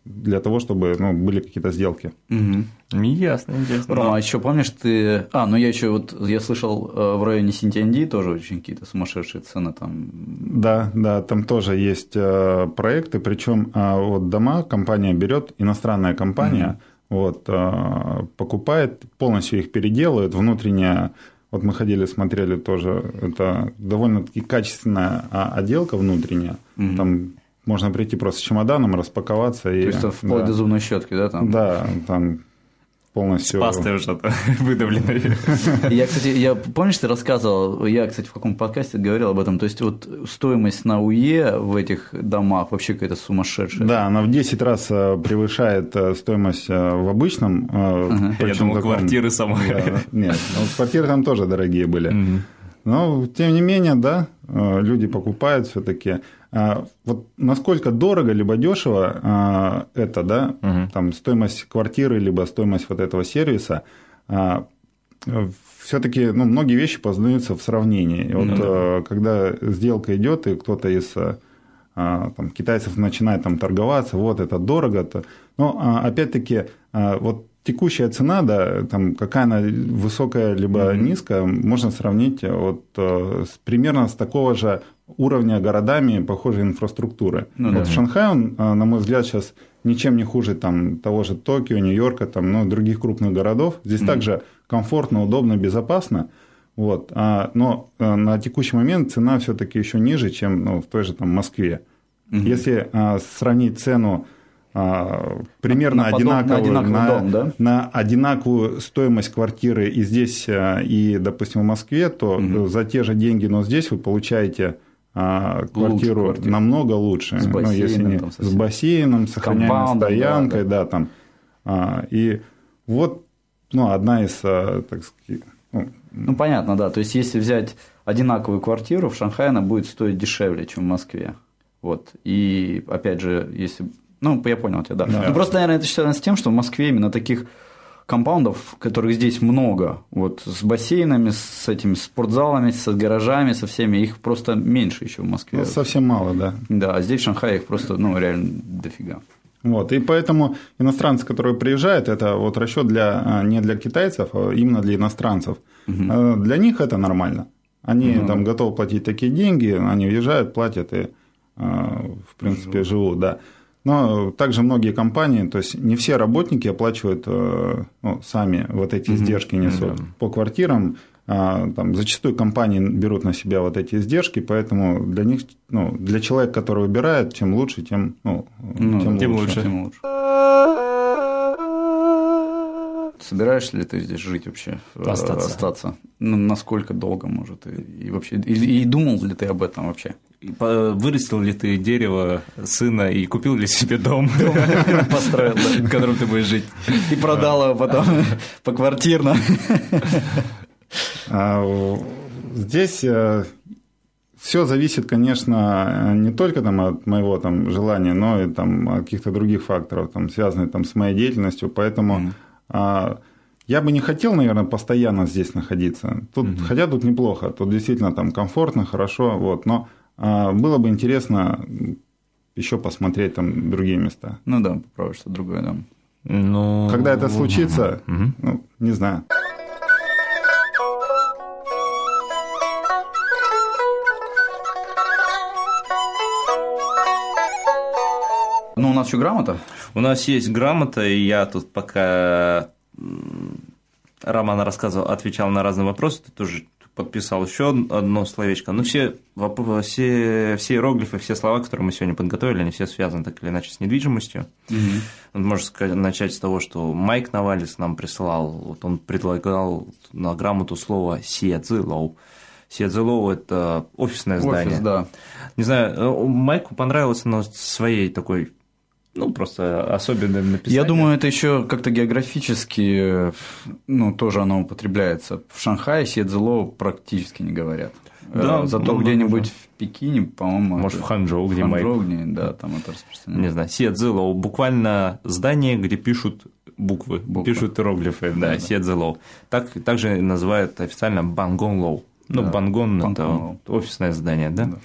для того, чтобы ну, были какие-то сделки. Угу. Ясно, интересно. Рома, а еще помнишь ты. А, ну я еще вот я слышал э, в районе Синтианди тоже очень какие-то сумасшедшие цены там. Да, да, там тоже есть э, проекты, причем а, вот дома компания берет, иностранная компания, угу. вот, э, покупает, полностью их переделывает, внутренняя вот мы ходили, смотрели тоже, это довольно-таки качественная а, отделка внутренняя. Угу. Там можно прийти просто с чемоданом, распаковаться. То и, есть, вплоть да. до зубной щетки, да? Там? Да, там полностью... С пастой уже *laughs* выдавленной. *laughs* Я, кстати, я, помнишь, ты рассказывал, я, кстати, в каком подкасте говорил об этом, то есть вот стоимость на УЕ в этих домах вообще какая-то сумасшедшая. Да, она в 10 раз э, превышает э, стоимость э, в обычном. Ага. Я думал, таком... квартиры самой. Да, нет, ну, квартиры там тоже дорогие были. Но, тем не менее, да, люди покупают все-таки. А, вот насколько дорого либо дешево а, это, да, угу. там стоимость квартиры либо стоимость вот этого сервиса, а, все-таки ну, многие вещи познаются в сравнении. Вот ну, да. когда сделка идет и кто-то из там, китайцев начинают там торговаться, вот это дорого. -то. Но опять-таки, вот текущая цена, да, там какая она высокая либо mm-hmm. низкая, можно сравнить вот с, примерно с такого же уровня городами похожей инфраструктуры. Ну, вот да. Шанхай, он, на мой взгляд, сейчас ничем не хуже там, того же Токио, Нью-Йорка, там, ну, других крупных городов. Здесь mm-hmm. также комфортно, удобно, безопасно. Вот. А, но а, на текущий момент цена все-таки еще ниже, чем ну, в той же там, Москве. Угу. Если а, сравнить цену а, примерно на одинаковую, на, на, дом, да? на одинаковую стоимость квартиры и здесь, а, и, допустим, в Москве, то угу. за те же деньги, но здесь вы получаете а, квартиру лучше намного лучше. С бассейном, ну, если не, там, с бассейном, сохраняемой стоянкой, да, да. да там. А, и вот ну, одна из, а, так сказать, ну, ну, понятно, да. То есть, если взять одинаковую квартиру, в Шанхае она будет стоить дешевле, чем в Москве. Вот. И опять же, если. Ну, я понял тебя, да. да. Ну, просто, наверное, это связано с тем, что в Москве именно таких компаундов, которых здесь много, вот с бассейнами, с этими спортзалами, с гаражами, со всеми, их просто меньше еще в Москве. Ну, совсем мало, да. Да, а здесь в Шанхае их просто, ну, реально дофига. Вот, и поэтому иностранцы, которые приезжают, это вот расчет для, а, не для китайцев, а именно для иностранцев. Угу. Для них это нормально. Они угу. там готовы платить такие деньги, они въезжают, платят и, а, в принципе, живут, живут да. Но также многие компании, то есть не все работники оплачивают ну, сами вот эти издержки несут да. по квартирам. А, там, зачастую компании берут на себя вот эти издержки, поэтому для них, ну, для человека, который выбирает, чем лучше, тем, ну, ну тем, тем лучше. лучше. Тем лучше. Собираешься ли ты здесь жить вообще? Э, остаться. Остаться? Ну, насколько долго, может? И, и вообще, и, и думал ли ты об этом вообще? Вырастил ли ты дерево сына и купил ли себе дом, *laughs* построил, в котором ты будешь жить? И продал его потом *laughs* по квартирно. А, здесь э, все зависит, конечно, не только там, от моего там, желания, но и там, от каких-то других факторов, там, связанных там, с моей деятельностью. Поэтому mm. Я бы не хотел, наверное, постоянно здесь находиться. Тут, mm-hmm. Хотя тут неплохо, тут действительно там комфортно, хорошо, вот, но а, было бы интересно еще посмотреть там другие места. Ну да, попробуй что другое, да. Ну... Когда это случится, угу. ну, не знаю. Ну, у нас еще грамота? У нас есть грамота, и я тут пока Роман рассказывал, отвечал на разные вопросы, ты тоже подписал еще одно словечко. Ну, все, все, все иероглифы, все слова, которые мы сегодня подготовили, они все связаны так или иначе с недвижимостью. Угу. Можно сказать, начать с того, что Майк Навалис нам присылал, вот он предлагал на грамоту слово «сиэцзилоу». Сиэцзилоу – это офисное здание. Офис, да. Не знаю, э, Майку понравилось оно своей такой ну, просто особенным написанием. Я думаю, это еще как-то географически, ну, тоже оно употребляется. В Шанхае 写字楼 практически не говорят. Да, э, Зато ну, где-нибудь в Пекине, по-моему... Может, в Ханчжоу, где Ханчжоу, где, да, там это распространено. Не знаю, 写字楼, буквально здание, где пишут буквы, буквы. пишут иероглифы, да, да. Так, также называют официально 办公楼. Ну, да, 办公 – это офисное здание, да? да.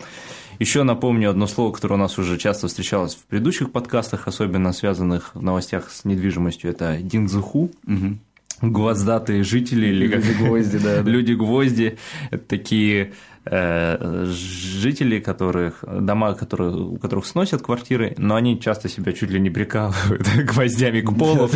Еще напомню одно слово, которое у нас уже часто встречалось в предыдущих подкастах, особенно связанных в новостях с недвижимостью, это динзуху. Угу. Гвоздатые жители или как люди-гвозди, да. *laughs* Люди-гвозди – это такие жители, которых, дома, которые, у которых сносят квартиры, но они часто себя чуть ли не прикалывают *laughs* гвоздями к полу.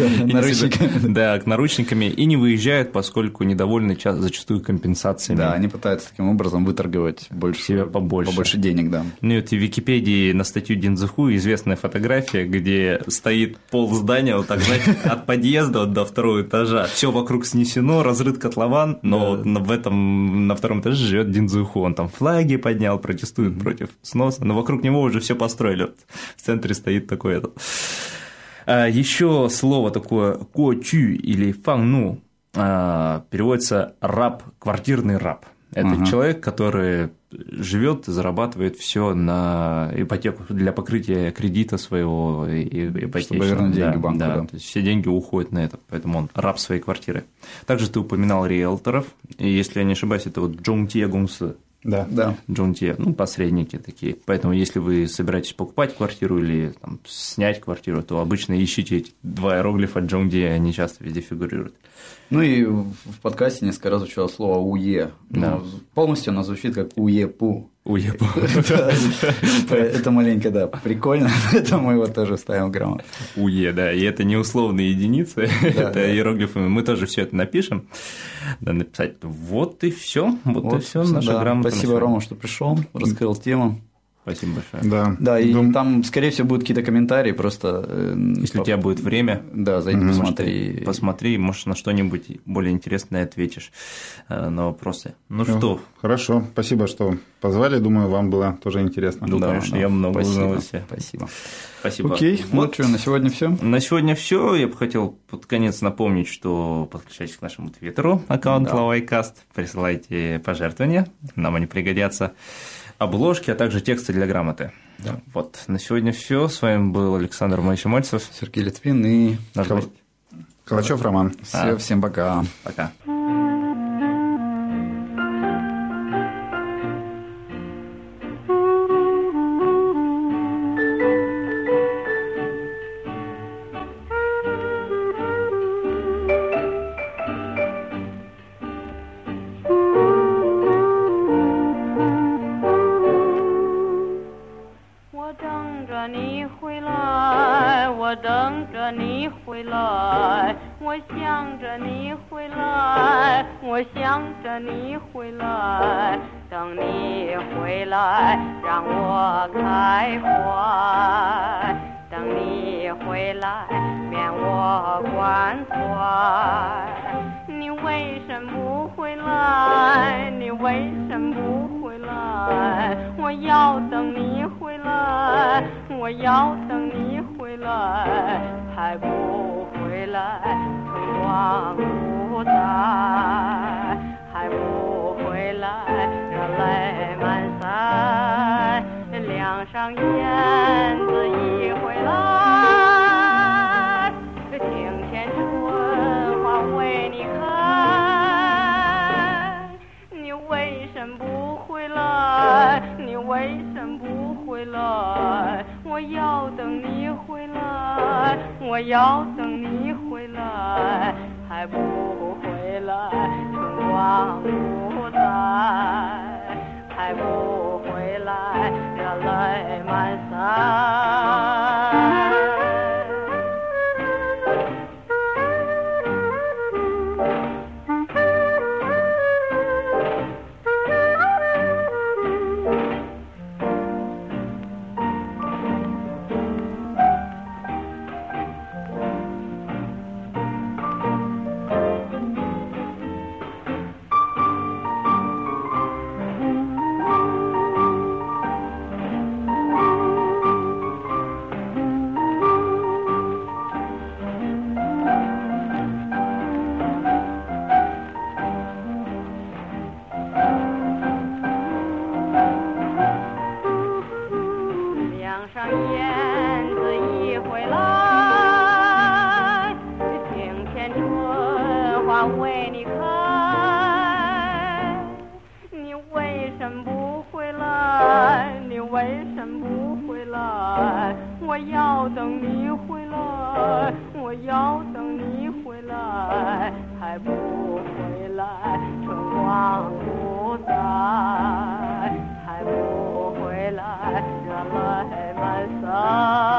Да, к наручниками, и не выезжают, поскольку недовольны зачастую компенсациями. Да, они пытаются таким образом выторговать больше, себя побольше. побольше денег, да. Ну и вот в Википедии на статью Динзуху известная фотография, где стоит пол здания, вот так, знаете, *laughs* от подъезда до второго этажа. Все вокруг снесено, разрыт котлован, но в этом, на втором этаже живет Динзуху он там флаги поднял, протестует против сноса, но вокруг него уже все построили. Вот в центре стоит такой этот. А, еще слово такое ко-чу или фан-ну а, переводится раб, квартирный раб. Это uh человек, который живет зарабатывает все на ипотеку для покрытия кредита своего ипотечного. Чтобы вернуть деньги да, банку. Да, да. То есть все деньги уходят на это, поэтому он раб своей квартиры. Также ты упоминал риэлторов, и если я не ошибаюсь, это вот Джон Тье Да. Да. Джунде, ну, посредники такие. Поэтому, если вы собираетесь покупать квартиру или там, снять квартиру, то обычно ищите эти два иероглифа Джунде, они часто везде фигурируют. Ну и в подкасте несколько раз звучало слово УЕ. Да. Ну, полностью оно звучит как УЕПУ. Уебал. *laughs* Это маленько, да, прикольно, *laughs* поэтому мы его тоже ставим грамотно. УЕ, да, и это не условные единицы, *laughs* это иероглифы. Мы тоже все это напишем. Да, написать. Вот и все. Вот, и все. Наша грамота. Спасибо. Рома, что пришел, раскрыл тему. Спасибо большое. Да. Да, и Дум- там, скорее всего, будут какие-то комментарии, просто... э, Если по- у тебя будет время, Да, зайди, посмотри. посмотри, может, на что-нибудь более интересное ответишь э, на вопросы. Ну что, Хорошо, спасибо, что позвали. Думаю, вам было тоже интересно. Ну, конечно, я много спасибо, узнал. Спасибо. спасибо. Окей, ну Вот что, на сегодня все. На сегодня все. Я бы хотел под конец напомнить, что подключайтесь к нашему твиттеру, аккаунт Да. Лавайкаст, присылайте пожертвования, нам они пригодятся, обложки, а также тексты для грамоты. Вот, на сегодня все. С вами был Александр Моисимольцев. Сергей Литвин и Наш. Калачев Роман. все, всем пока. Пока. 来免我关怀。你为什么不回来？你为什么不回来？我要等你回来，我要等你回来，还不回来，春光不再，还不回来，热泪满腮，梁上燕子已回来？我要等你回来，我要等你回来，还不回来，春光不再，还不回来，热泪满腮。还不回来春光不再还不回来热泪满腮